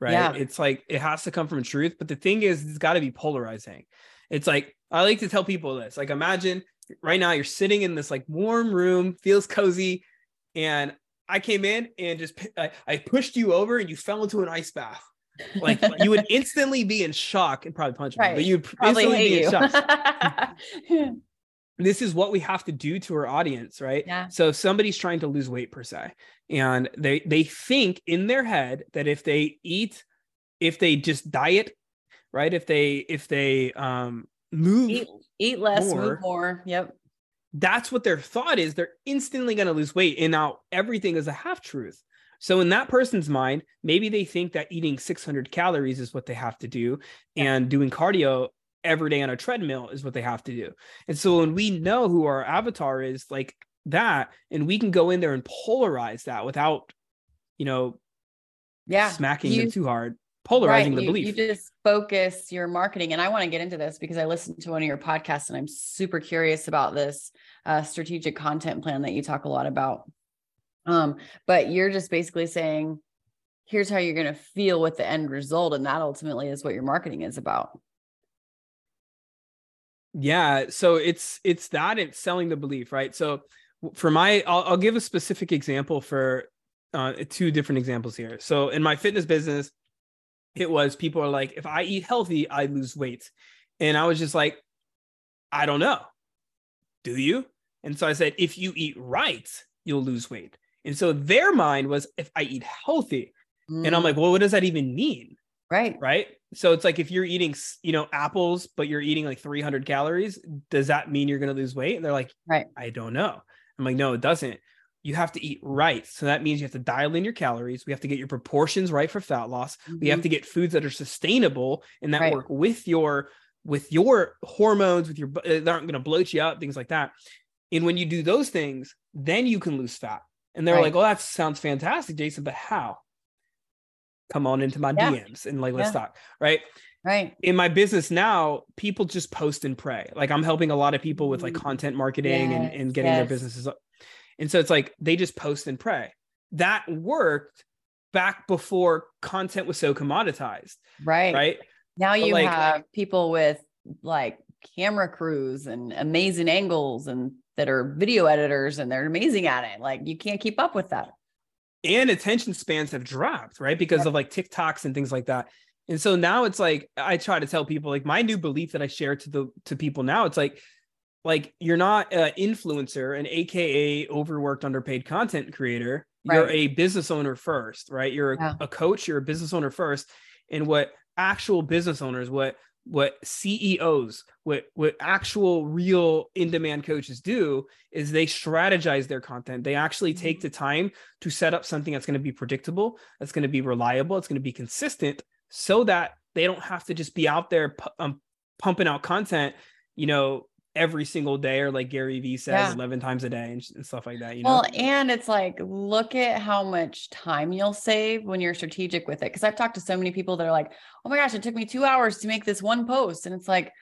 Right. Yeah. It's like, it has to come from truth. But the thing is, it's got to be polarizing. It's like, I like to tell people this, like, imagine right now you're sitting in this like warm room, feels cozy. And I came in and just I, I pushed you over and you fell into an ice bath. Like you would instantly be in shock and probably punch right. me, but you'd probably instantly be you. in shock. this is what we have to do to our audience, right? Yeah. So if somebody's trying to lose weight per se, and they they think in their head that if they eat, if they just diet, right? If they if they um move eat, eat less, more, move more. Yep that's what their thought is. They're instantly going to lose weight. And now everything is a half truth. So in that person's mind, maybe they think that eating 600 calories is what they have to do and doing cardio every day on a treadmill is what they have to do. And so when we know who our avatar is like that and we can go in there and polarize that without you know yeah smacking you, them too hard polarizing right. the you, belief. You just focus your marketing. And I want to get into this because I listened to one of your podcasts and I'm super curious about this uh, strategic content plan that you talk a lot about. Um, but you're just basically saying, here's how you're going to feel with the end result. And that ultimately is what your marketing is about. Yeah. So it's, it's that it's selling the belief, right? So for my, I'll, I'll give a specific example for uh, two different examples here. So in my fitness business, it was people are like, if I eat healthy, I lose weight. And I was just like, I don't know. Do you? And so I said, if you eat right, you'll lose weight. And so their mind was, if I eat healthy. Mm. And I'm like, mm. well, what does that even mean? Right. Right. So it's like if you're eating, you know, apples, but you're eating like 300 calories, does that mean you're going to lose weight? And they're like, right. I don't know. I'm like, no, it doesn't you have to eat right. So that means you have to dial in your calories. We have to get your proportions right for fat loss. Mm-hmm. We have mm-hmm. to get foods that are sustainable and that right. work with your with your hormones, with your uh, that aren't going to bloat you out, things like that. And when you do those things, then you can lose fat. And they're right. like, "Oh, that sounds fantastic, Jason, but how?" Come on into my yeah. DMs and like let's yeah. talk, right? Right. In my business now, people just post and pray. Like I'm helping a lot of people with like mm. content marketing yes. and, and getting yes. their businesses and so it's like they just post and pray. That worked back before content was so commoditized. Right. Right. Now you like, have people with like camera crews and amazing angles and that are video editors and they're amazing at it. Like you can't keep up with that. And attention spans have dropped, right? Because of like TikToks and things like that. And so now it's like I try to tell people like my new belief that I share to the to people now, it's like like you're not an influencer, an AKA overworked, underpaid content creator. You're a business owner first, right? You're a, yeah. a coach, you're a business owner first. And what actual business owners, what what CEOs, what what actual real in-demand coaches do is they strategize their content. They actually take mm-hmm. the time to set up something that's going to be predictable, that's going to be reliable, it's going to be consistent so that they don't have to just be out there um, pumping out content, you know, every single day or like Gary Vee says yeah. 11 times a day and, and, stuff like that you know well and it's like look at how much time you'll save when you're strategic with it because I've talked to so many people that are like oh my gosh it took me 2 hours to make this one post and it's like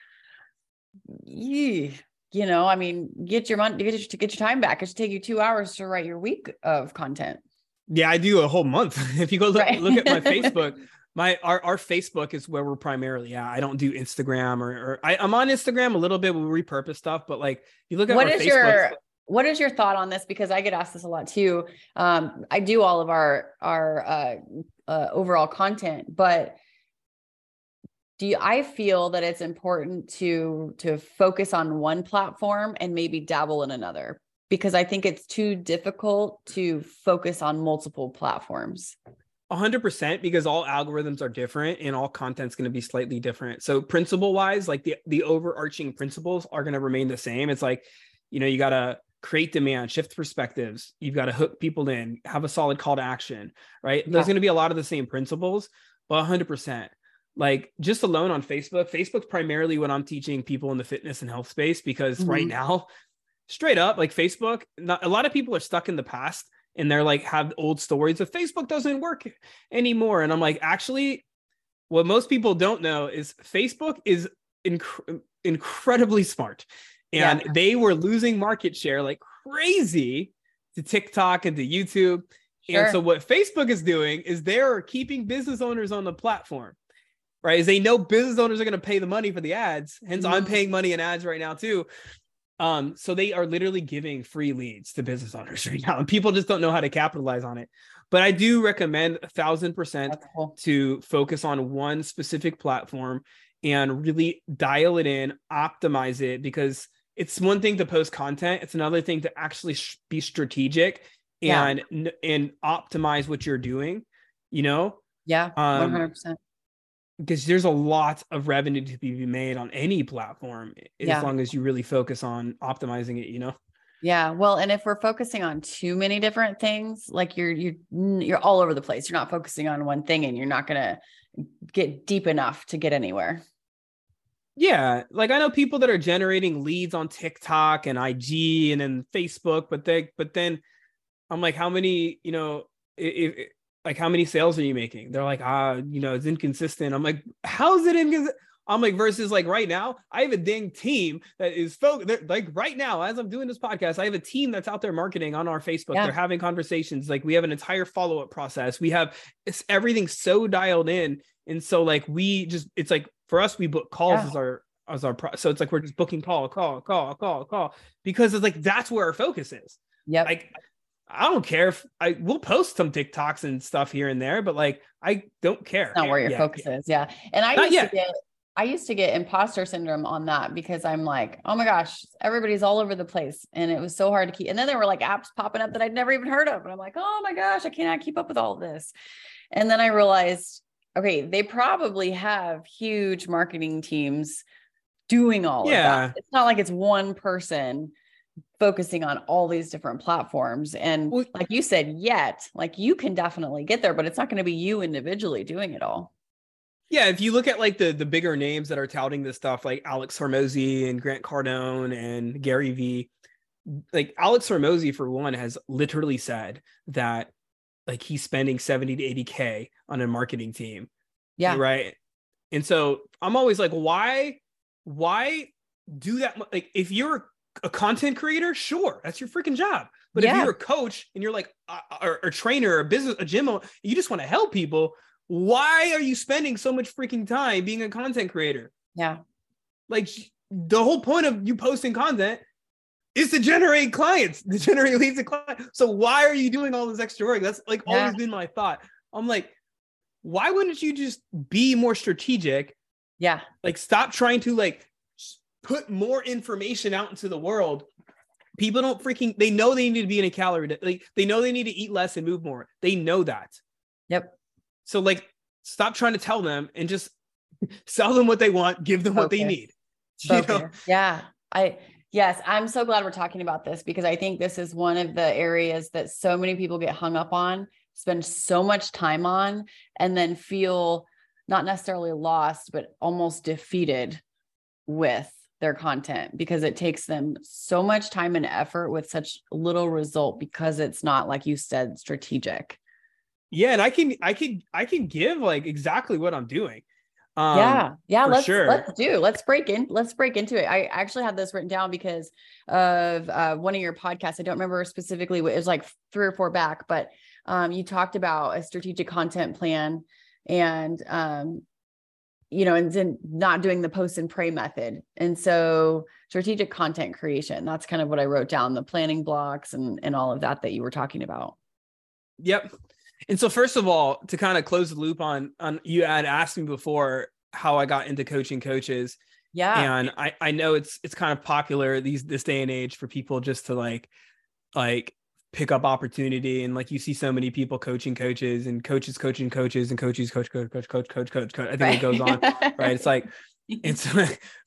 you you know I mean get your money get your, to get your time back it should take you 2 hours to write your week of content yeah I do a whole month if you go look, right. look at my Facebook my our, our Facebook is where we're primarily Yeah, I don't do Instagram or, or I, am on Instagram a little bit. We repurpose stuff, but like you look at what is Facebook, your what is your thought on this? Because I get asked this a lot too. Um, I do all of our our uh, uh, overall content, but do you, I feel that it's important to to focus on one platform and maybe dabble in another because I think it's too difficult to focus on multiple platforms. 100% because all algorithms are different and all content's going to be slightly different. So principle wise, like the the overarching principles are going to remain the same. It's like, you know, you got to create demand, shift perspectives. You've got to hook people in, have a solid call to action, right? Yeah. There's going to be a lot of the same principles, but 100%. Like just alone on Facebook, Facebook's primarily what I'm teaching people in the fitness and health space because mm-hmm. right now, straight up, like Facebook, not, a lot of people are stuck in the past and they're like have old stories of Facebook doesn't work anymore. And I'm like, actually, what most people don't know is Facebook is inc- incredibly smart and yeah. they were losing market share like crazy to TikTok and to YouTube. Sure. And so what Facebook is doing is they're keeping business owners on the platform. Right. Is they know business owners are going to pay the money for the ads. Hence, mm-hmm. I'm paying money in ads right now too. Um, so they are literally giving free leads to business owners right now, and people just don't know how to capitalize on it. But I do recommend a thousand percent to focus on one specific platform and really dial it in, optimize it because it's one thing to post content, it's another thing to actually sh- be strategic and yeah. and optimize what you're doing, you know? Yeah, 100%. Um, because there's a lot of revenue to be made on any platform as long as you really focus on optimizing it, you know? Yeah. Well, and if we're focusing on too many different things, like you're you're you're all over the place. You're not focusing on one thing and you're not going to get deep enough to get anywhere. Yeah, like I know people that are generating leads on TikTok and IG and then Facebook, but they but then I'm like, how many, you know, if, like how many sales are you making? They're like, ah, you know, it's inconsistent. I'm like, how's it inconsistent? I'm like, versus like right now, I have a dang team that is focused. Like right now, as I'm doing this podcast, I have a team that's out there marketing on our Facebook. Yeah. They're having conversations. Like we have an entire follow up process. We have it's everything so dialed in, and so like we just it's like for us we book calls yeah. as our as our pro- so it's like we're just booking call call call call call because it's like that's where our focus is. Yeah. Like I don't care if I will post some TikToks and stuff here and there, but like I don't care. not where your yeah, focus yeah. is. Yeah. And I not used yet. to get I used to get imposter syndrome on that because I'm like, oh my gosh, everybody's all over the place. And it was so hard to keep. And then there were like apps popping up that I'd never even heard of. And I'm like, oh my gosh, I cannot keep up with all this. And then I realized, okay, they probably have huge marketing teams doing all yeah. of that. It's not like it's one person focusing on all these different platforms. And well, like you said, yet, like you can definitely get there, but it's not going to be you individually doing it all. Yeah, if you look at like the the bigger names that are touting this stuff, like Alex Hormozi and Grant Cardone and Gary Vee, like Alex Hormozi for one has literally said that like he's spending 70 to 80k on a marketing team. Yeah. Right. And so I'm always like, why, why do that? Like, if you're a content creator, sure, that's your freaking job. But yeah. if you're a coach and you're like a, or, or trainer, or a business, a gym, you just want to help people why are you spending so much freaking time being a content creator? Yeah. Like the whole point of you posting content is to generate clients, to generate leads and clients. So why are you doing all this extra work? That's like yeah. always been my thought. I'm like, why wouldn't you just be more strategic? Yeah. Like stop trying to like put more information out into the world. People don't freaking they know they need to be in a calorie. Like they know they need to eat less and move more. They know that. Yep. So like stop trying to tell them and just sell them what they want, give them what they need. You know? Yeah. I yes, I'm so glad we're talking about this because I think this is one of the areas that so many people get hung up on, spend so much time on, and then feel not necessarily lost, but almost defeated with their content because it takes them so much time and effort with such little result because it's not like you said strategic. Yeah and i can i can i can give like exactly what i'm doing. Um, yeah yeah let's sure. let's do let's break in let's break into it. I actually had this written down because of uh, one of your podcasts. I don't remember specifically what it was like three or four back but um, you talked about a strategic content plan and um, you know and then not doing the post and pray method and so strategic content creation that's kind of what i wrote down the planning blocks and and all of that that you were talking about yep and so, first of all, to kind of close the loop on on you had asked me before how I got into coaching coaches. Yeah. And I I know it's it's kind of popular these this day and age for people just to like like pick up opportunity and like you see so many people coaching coaches and coaches coaching coaches and coaches coach coach coach coach coach coach coach. I think right. it goes on, right? It's like it's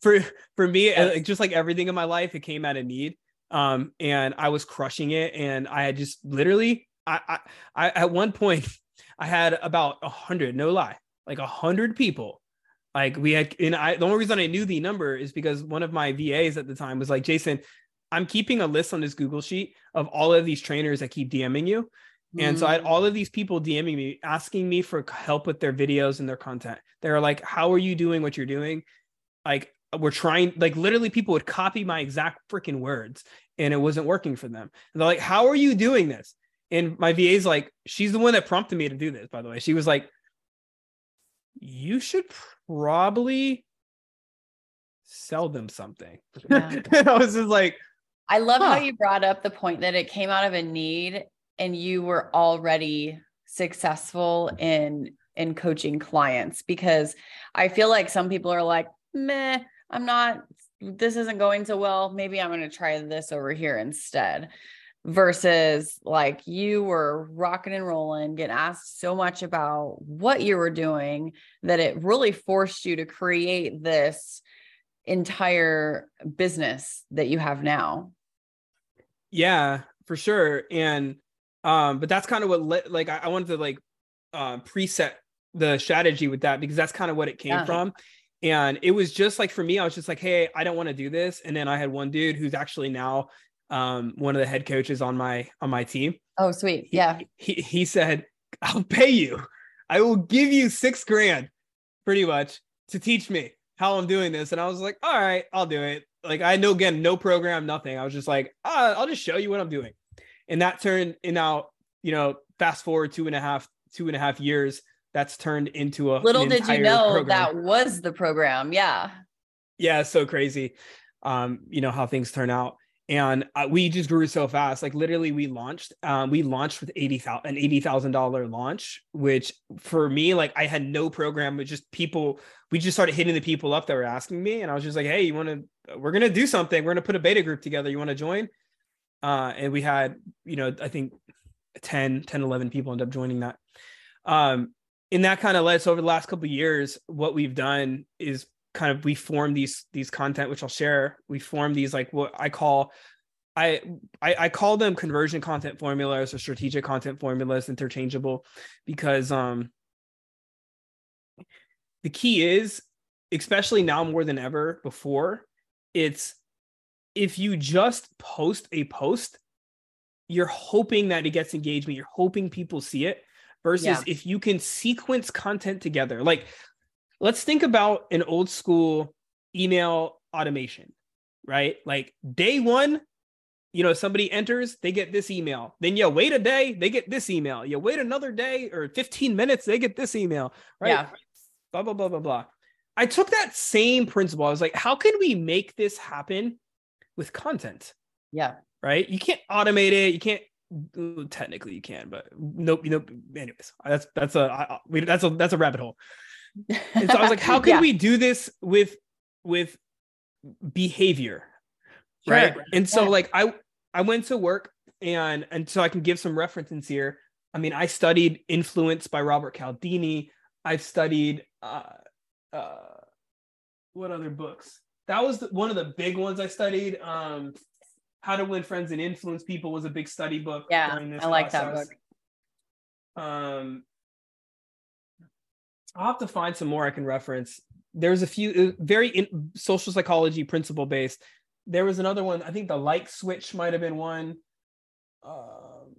for for me like just like everything in my life it came out of need Um, and I was crushing it. And I had just literally, I, I, I at one point, I had about a hundred, no lie, like a hundred people. Like we had, and I, the only reason I knew the number is because one of my VAs at the time was like, Jason, I'm keeping a list on this Google sheet of all of these trainers that keep DMing you. And so I had mm. all of these people DMing me, asking me for help with their videos and their content. They're like, How are you doing what you're doing? Like, we're trying, like, literally, people would copy my exact freaking words and it wasn't working for them. And they're like, How are you doing this? And my VA's like, She's the one that prompted me to do this, by the way. She was like, You should probably sell them something. Yeah. and I was just like, I love huh. how you brought up the point that it came out of a need and you were already successful in in coaching clients because I feel like some people are like, meh, I'm not, this isn't going so well. Maybe I'm going to try this over here instead. Versus like you were rocking and rolling, getting asked so much about what you were doing that it really forced you to create this entire business that you have now. Yeah, for sure. And um, but that's kind of what le- like I, I, wanted to like uh, preset the strategy with that because that's kind of what it came yeah. from. And it was just like for me, I was just like, hey, I don't want to do this. And then I had one dude who's actually now um, one of the head coaches on my on my team. Oh, sweet. Yeah. He, he, he said, I'll pay you. I will give you six grand pretty much to teach me how I'm doing this. And I was like, all right, I'll do it. Like I know again, no program, nothing. I was just like, ah, I'll just show you what I'm doing and that turned and now you know fast forward two and a half two and a half years that's turned into a little did you know program. that was the program yeah yeah so crazy um you know how things turn out and uh, we just grew so fast like literally we launched um, we launched with 80,000 an $80,000 launch which for me like I had no program but just people we just started hitting the people up that were asking me and I was just like hey you want to we're going to do something. We're going to put a beta group together. You want to join? Uh, and we had you know i think 10 10 11 people end up joining that. Um and that kind of led so over the last couple years what we've done is kind of we form these these content which i'll share we form these like what i call I, I, I call them conversion content formulas or strategic content formulas interchangeable because um the key is especially now more than ever before it's if you just post a post, you're hoping that it gets engagement. You're hoping people see it versus yeah. if you can sequence content together. Like, let's think about an old school email automation, right? Like, day one, you know, somebody enters, they get this email. Then you wait a day, they get this email. You wait another day or 15 minutes, they get this email, right? Yeah. Blah, blah, blah, blah, blah. I took that same principle. I was like, how can we make this happen with content. Yeah. Right. You can't automate it. You can't. Technically, you can, but nope. You know. Anyways, that's that's a I, we, that's a that's a rabbit hole. And so I was like, how can yeah. we do this with with behavior? Sure. Right. And so yeah. like I I went to work and and so I can give some references here. I mean, I studied Influence by Robert Cialdini. I've studied uh, uh, what other books? that was the, one of the big ones I studied. Um, How to Win Friends and Influence People was a big study book. Yeah, I like that book. Um, I'll have to find some more I can reference. There's a few uh, very in, social psychology principle based. There was another one. I think the like switch might have been one. Um,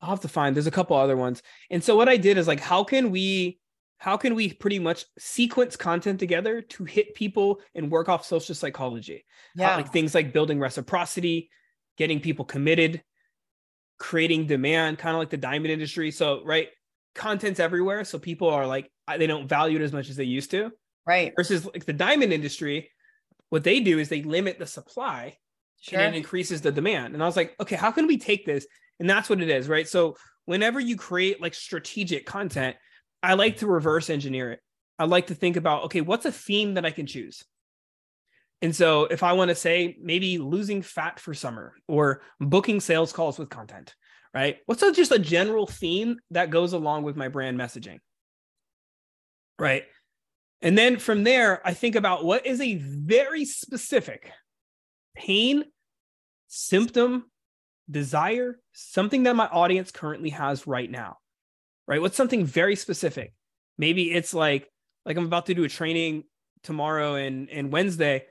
I'll have to find. There's a couple other ones. And so what I did is like, how can we how can we pretty much sequence content together to hit people and work off social psychology? Yeah. How, like things like building reciprocity, getting people committed, creating demand, kind of like the diamond industry. So, right, content's everywhere. So people are like, they don't value it as much as they used to. Right. Versus like the diamond industry, what they do is they limit the supply sure. and it increases the demand. And I was like, okay, how can we take this? And that's what it is, right? So whenever you create like strategic content, I like to reverse engineer it. I like to think about, okay, what's a theme that I can choose? And so if I want to say maybe losing fat for summer or booking sales calls with content, right? What's a, just a general theme that goes along with my brand messaging? Right. And then from there, I think about what is a very specific pain, symptom, desire, something that my audience currently has right now. Right? What's something very specific? Maybe it's like like I'm about to do a training tomorrow and and Wednesday.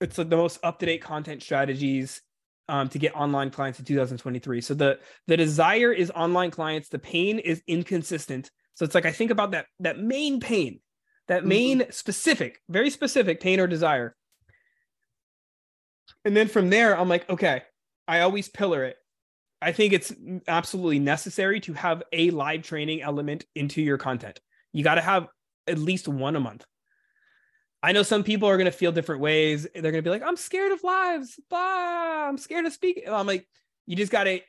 It's like the most up to date content strategies um, to get online clients in 2023. So the the desire is online clients. The pain is inconsistent. So it's like I think about that that main pain, that mm-hmm. main mm-hmm. specific, very specific pain or desire. And then from there, I'm like, okay, I always pillar it. I think it's absolutely necessary to have a live training element into your content. You got to have at least one a month. I know some people are going to feel different ways. They're going to be like, I'm scared of lives. Blah. I'm scared of speaking. I'm like, you just got to,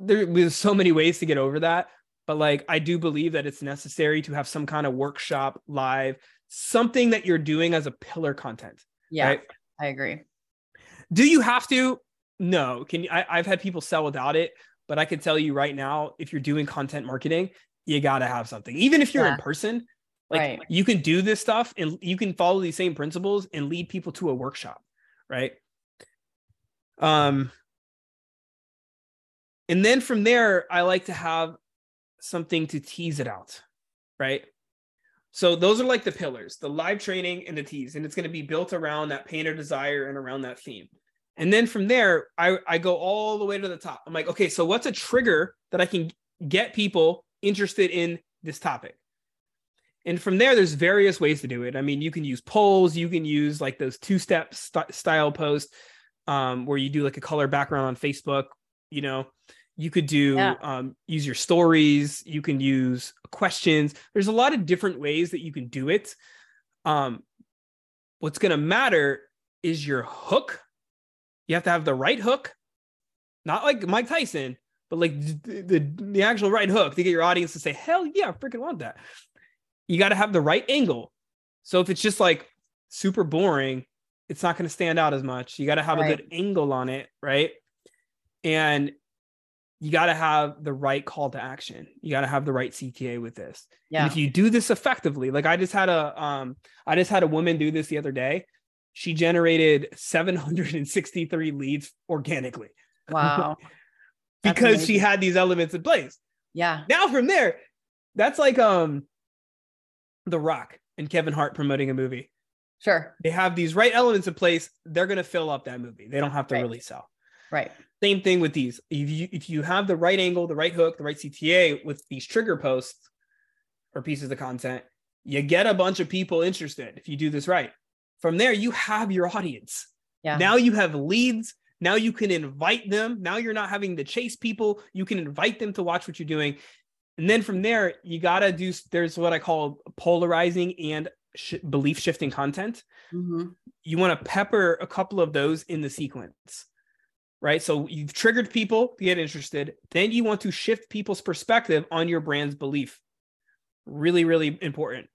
there, there's so many ways to get over that. But like, I do believe that it's necessary to have some kind of workshop live, something that you're doing as a pillar content. Yeah, right? I agree. Do you have to? No. Can you, I, I've had people sell without it, but I can tell you right now, if you're doing content marketing, you got to have something. Even if you're yeah. in person, like right. you can do this stuff and you can follow these same principles and lead people to a workshop, right? Um and then from there I like to have something to tease it out, right? So those are like the pillars, the live training and the tease and it's going to be built around that pain or desire and around that theme. And then from there I I go all the way to the top. I'm like, okay, so what's a trigger that I can get people interested in this topic? And from there there's various ways to do it. I mean you can use polls you can use like those two step st- style posts um, where you do like a color background on facebook you know? You could do yeah. um, use your stories you can use questions. There's a lot of different ways that you can do it. Um, what's going to matter is your hook. You have to have the right hook. Not like mike tyson but like the, the, the actual right hook to get your audience to say hell yeah i freaking want that you got to have the right angle. So if it's just like super boring, it's not going to stand out as much. You got to have right. a good angle on it, right? And you got to have the right call to action. You got to have the right CTA with this. Yeah. And if you do this effectively, like I just had a um I just had a woman do this the other day. She generated 763 leads organically. Wow. because she had these elements in place. Yeah. Now from there, that's like um the Rock and Kevin Hart promoting a movie. Sure. They have these right elements in place. They're going to fill up that movie. They don't have to right. really sell. Right. Same thing with these. If you if you have the right angle, the right hook, the right CTA with these trigger posts or pieces of content, you get a bunch of people interested if you do this right. From there, you have your audience. Yeah. Now you have leads. Now you can invite them. Now you're not having to chase people. You can invite them to watch what you're doing. And then from there, you got to do, there's what I call polarizing and sh- belief shifting content. Mm-hmm. You want to pepper a couple of those in the sequence, right? So you've triggered people to get interested. Then you want to shift people's perspective on your brand's belief. Really, really important.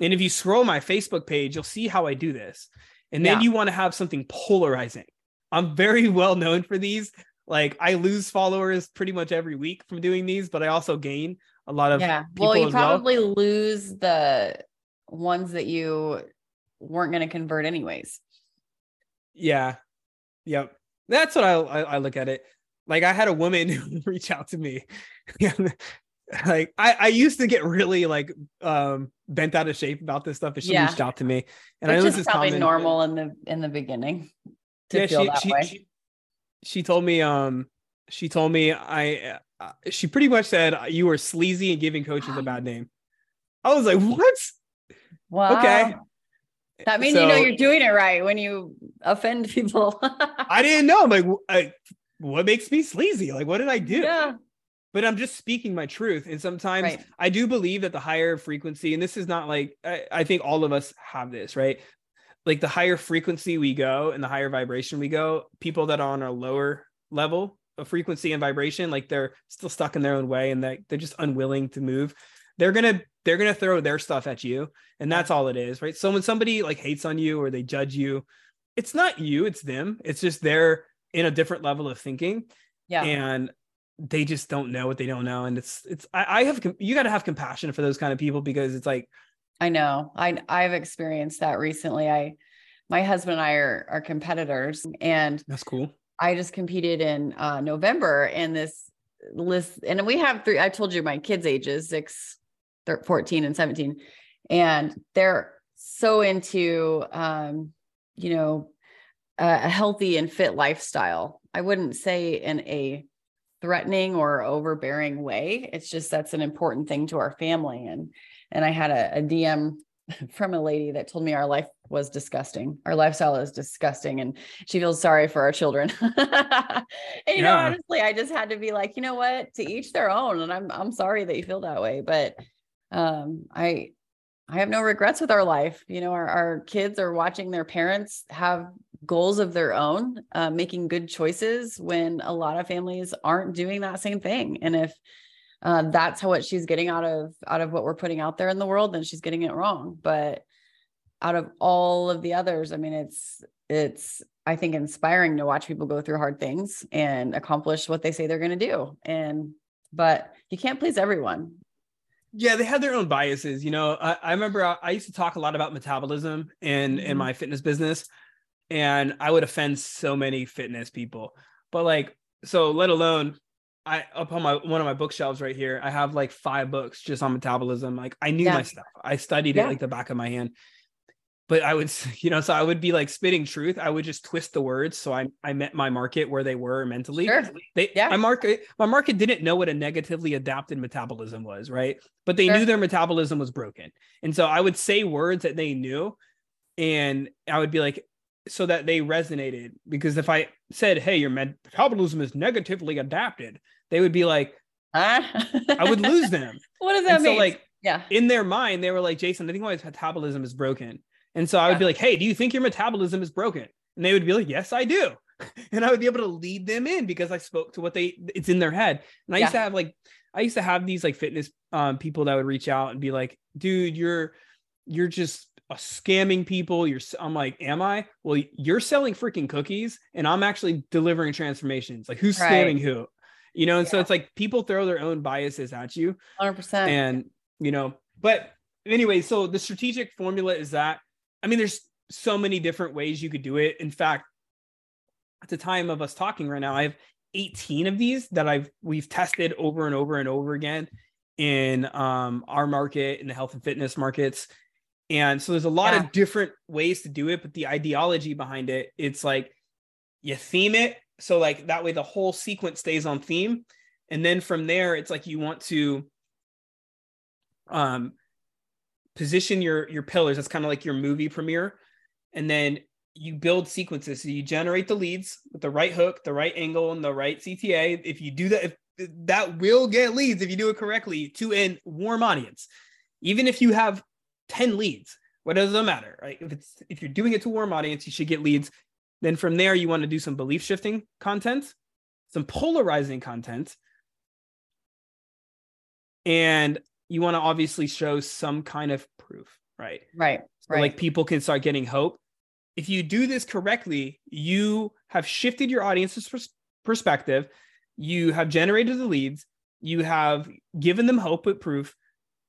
And if you scroll my Facebook page, you'll see how I do this. And then yeah. you want to have something polarizing. I'm very well known for these. Like I lose followers pretty much every week from doing these, but I also gain a lot of yeah. Well, you probably well. lose the ones that you weren't going to convert anyways. Yeah. Yep. That's what I, I, I look at it. Like I had a woman reach out to me. like I, I used to get really like um bent out of shape about this stuff, but she yeah. reached out to me, and Which I know this is probably normal in the in the beginning. yeah, she, she, she, she told me um she told me I uh, she pretty much said you were sleazy and giving coaches a bad name. I was like, what? Wow. Okay. That means so, you know you're doing it right when you offend people. I didn't know. I'm like, I, what makes me sleazy? Like, what did I do? Yeah. But I'm just speaking my truth. And sometimes right. I do believe that the higher frequency, and this is not like, I, I think all of us have this, right? Like the higher frequency we go and the higher vibration we go, people that are on a lower level of frequency and vibration, like they're still stuck in their own way and they they're just unwilling to move. They're gonna they're gonna throw their stuff at you, and that's all it is, right? So when somebody like hates on you or they judge you, it's not you, it's them. It's just they're in a different level of thinking. Yeah. And they just don't know what they don't know and it's it's i, I have you got to have compassion for those kind of people because it's like i know. I i've experienced that recently. I my husband and i are, are competitors and that's cool. I just competed in uh, november and this list and we have three i told you my kids ages 6 14 and 17 and they're so into um you know a healthy and fit lifestyle. I wouldn't say in a threatening or overbearing way. It's just that's an important thing to our family and and i had a, a dm from a lady that told me our life was disgusting. Our lifestyle is disgusting and she feels sorry for our children. and you yeah. know, honestly, I just had to be like, you know what, to each their own. And I'm I'm sorry that you feel that way. But um I I have no regrets with our life. You know, our, our kids are watching their parents have goals of their own, uh, making good choices when a lot of families aren't doing that same thing. And if uh, that's how what she's getting out of out of what we're putting out there in the world, then she's getting it wrong. But out of all of the others, I mean, it's it's I think inspiring to watch people go through hard things and accomplish what they say they're going to do. And but you can't please everyone. Yeah, they have their own biases. You know, I, I remember I, I, used to talk a lot about metabolism in mm-hmm. in my fitness business, and I would offend so many fitness people. But like, so let alone I up on my one of my bookshelves right here, I have like five books just on metabolism. Like I knew yeah. my stuff. I studied yeah. it like the back of my hand. But I would, you know, so I would be like spitting truth. I would just twist the words. So I I met my market where they were mentally. Sure. They yeah. my market, my market didn't know what a negatively adapted metabolism was, right? But they sure. knew their metabolism was broken. And so I would say words that they knew. And I would be like, so that they resonated. Because if I said, hey, your metabolism is negatively adapted, they would be like, I would lose them. what does that and mean? So like, yeah, in their mind, they were like, Jason, I think my metabolism is broken. And so I would yeah. be like, hey, do you think your metabolism is broken? And they would be like, yes, I do. And I would be able to lead them in because I spoke to what they it's in their head. And I yeah. used to have like I used to have these like fitness um people that would reach out and be like, dude, you're you're just scamming people. You're I'm like, am I? Well, you're selling freaking cookies and I'm actually delivering transformations. Like who's right. scamming who? You know and yeah. so it's like people throw their own biases at you 100% and you know but anyway so the strategic formula is that i mean there's so many different ways you could do it in fact at the time of us talking right now i have 18 of these that i've we've tested over and over and over again in um, our market in the health and fitness markets and so there's a lot yeah. of different ways to do it but the ideology behind it it's like you theme it so like that way the whole sequence stays on theme. And then from there it's like you want to um position your your pillars. That's kind of like your movie premiere. And then you build sequences. So you generate the leads with the right hook the right angle and the right cta if you do that if that will get leads if you do it correctly to a warm audience. Even if you have 10 leads what does it matter right? If it's if you're doing it to warm audience you should get leads then from there, you want to do some belief shifting content, some polarizing content, and you want to obviously show some kind of proof, right? Right. So right. Like people can start getting hope. If you do this correctly, you have shifted your audience's pers- perspective. You have generated the leads. You have given them hope with proof.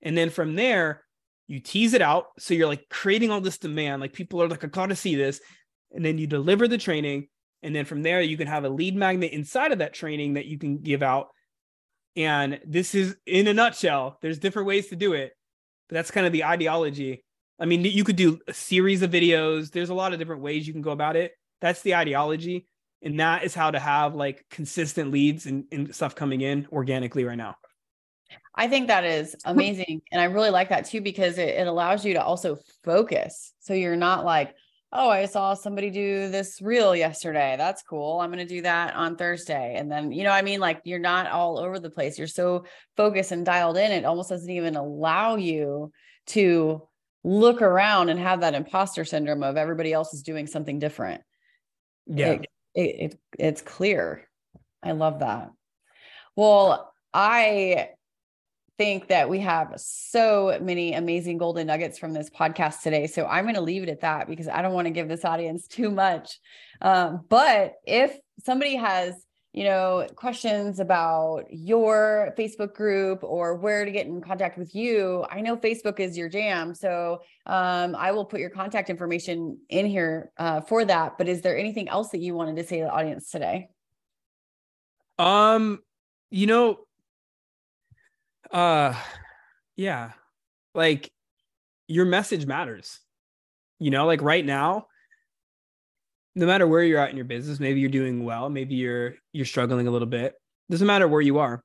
And then from there, you tease it out. So you're like creating all this demand. Like people are like, I gotta see this and then you deliver the training and then from there you can have a lead magnet inside of that training that you can give out and this is in a nutshell there's different ways to do it but that's kind of the ideology i mean you could do a series of videos there's a lot of different ways you can go about it that's the ideology and that is how to have like consistent leads and, and stuff coming in organically right now I think that is amazing. And I really like that too, because it, it allows you to also focus. So you're not like, oh, I saw somebody do this reel yesterday. That's cool. I'm going to do that on Thursday. And then, you know, I mean, like you're not all over the place. You're so focused and dialed in. It almost doesn't even allow you to look around and have that imposter syndrome of everybody else is doing something different. Yeah. It, it, it it's clear. I love that. Well, I think that we have so many amazing golden nuggets from this podcast today. So I'm going to leave it at that because I don't want to give this audience too much. Um, but if somebody has you know, questions about your Facebook group or where to get in contact with you, I know Facebook is your jam. So um, I will put your contact information in here uh, for that. But is there anything else that you wanted to say to the audience today? Um, you know, uh, yeah, like your message matters. You know, like right now, no matter where you're at in your business, maybe you're doing well, maybe you're you're struggling a little bit. Doesn't matter where you are.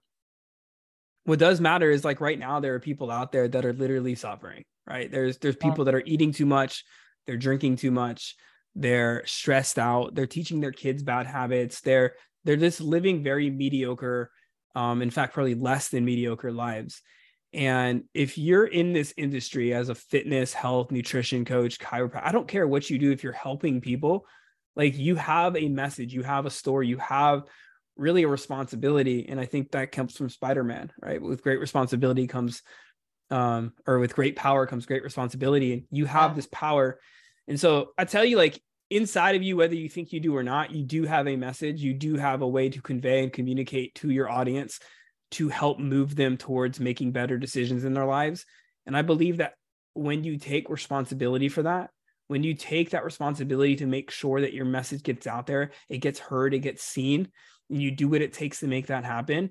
What does matter is like right now there are people out there that are literally suffering, right? There's there's people that are eating too much, they're drinking too much, they're stressed out, they're teaching their kids bad habits, they're they're just living very mediocre um in fact probably less than mediocre lives. And if you're in this industry as a fitness, health, nutrition coach, chiropractor, I don't care what you do if you're helping people, like you have a message you have a story you have really a responsibility. And i think that comes from spider-man right? With great responsibility comes um or with great power comes great responsibility. And you have this power. And so i tell you like inside of you whether you think you do or not you do have a message you do have a way to convey and communicate to your audience to help move them towards making better decisions in their lives and i believe that when you take responsibility for that when you take that responsibility to make sure that your message gets out there, it gets heard, it gets seen, and you do what it takes to make that happen,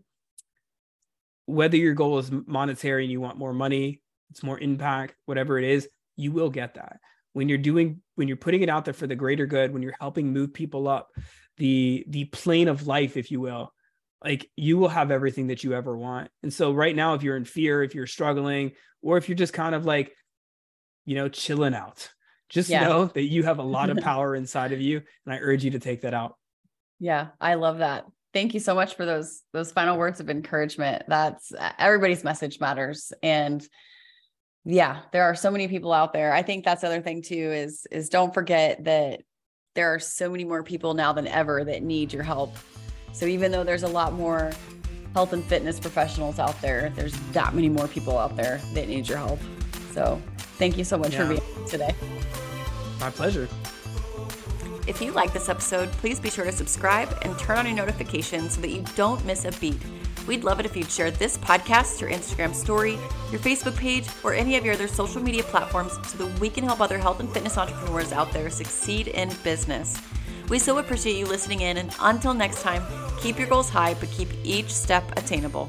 whether your goal is monetary and you want more money, it's more impact, whatever it is, you will get that. When you're doing, when you're putting it out there for the greater good, when you're helping move people up the the plane of life, if you will, like you will have everything that you ever want. And so right now, if you're in fear, if you're struggling, or if you're just kind of like, you know, chilling out, just yeah. know that you have a lot of power inside of you and i urge you to take that out yeah i love that thank you so much for those those final words of encouragement that's everybody's message matters and yeah there are so many people out there i think that's the other thing too is is don't forget that there are so many more people now than ever that need your help so even though there's a lot more health and fitness professionals out there there's that many more people out there that need your help so thank you so much yeah. for being here today my pleasure. If you like this episode, please be sure to subscribe and turn on your notifications so that you don't miss a beat. We'd love it if you'd share this podcast, your Instagram story, your Facebook page, or any of your other social media platforms so that we can help other health and fitness entrepreneurs out there succeed in business. We so appreciate you listening in, and until next time, keep your goals high, but keep each step attainable.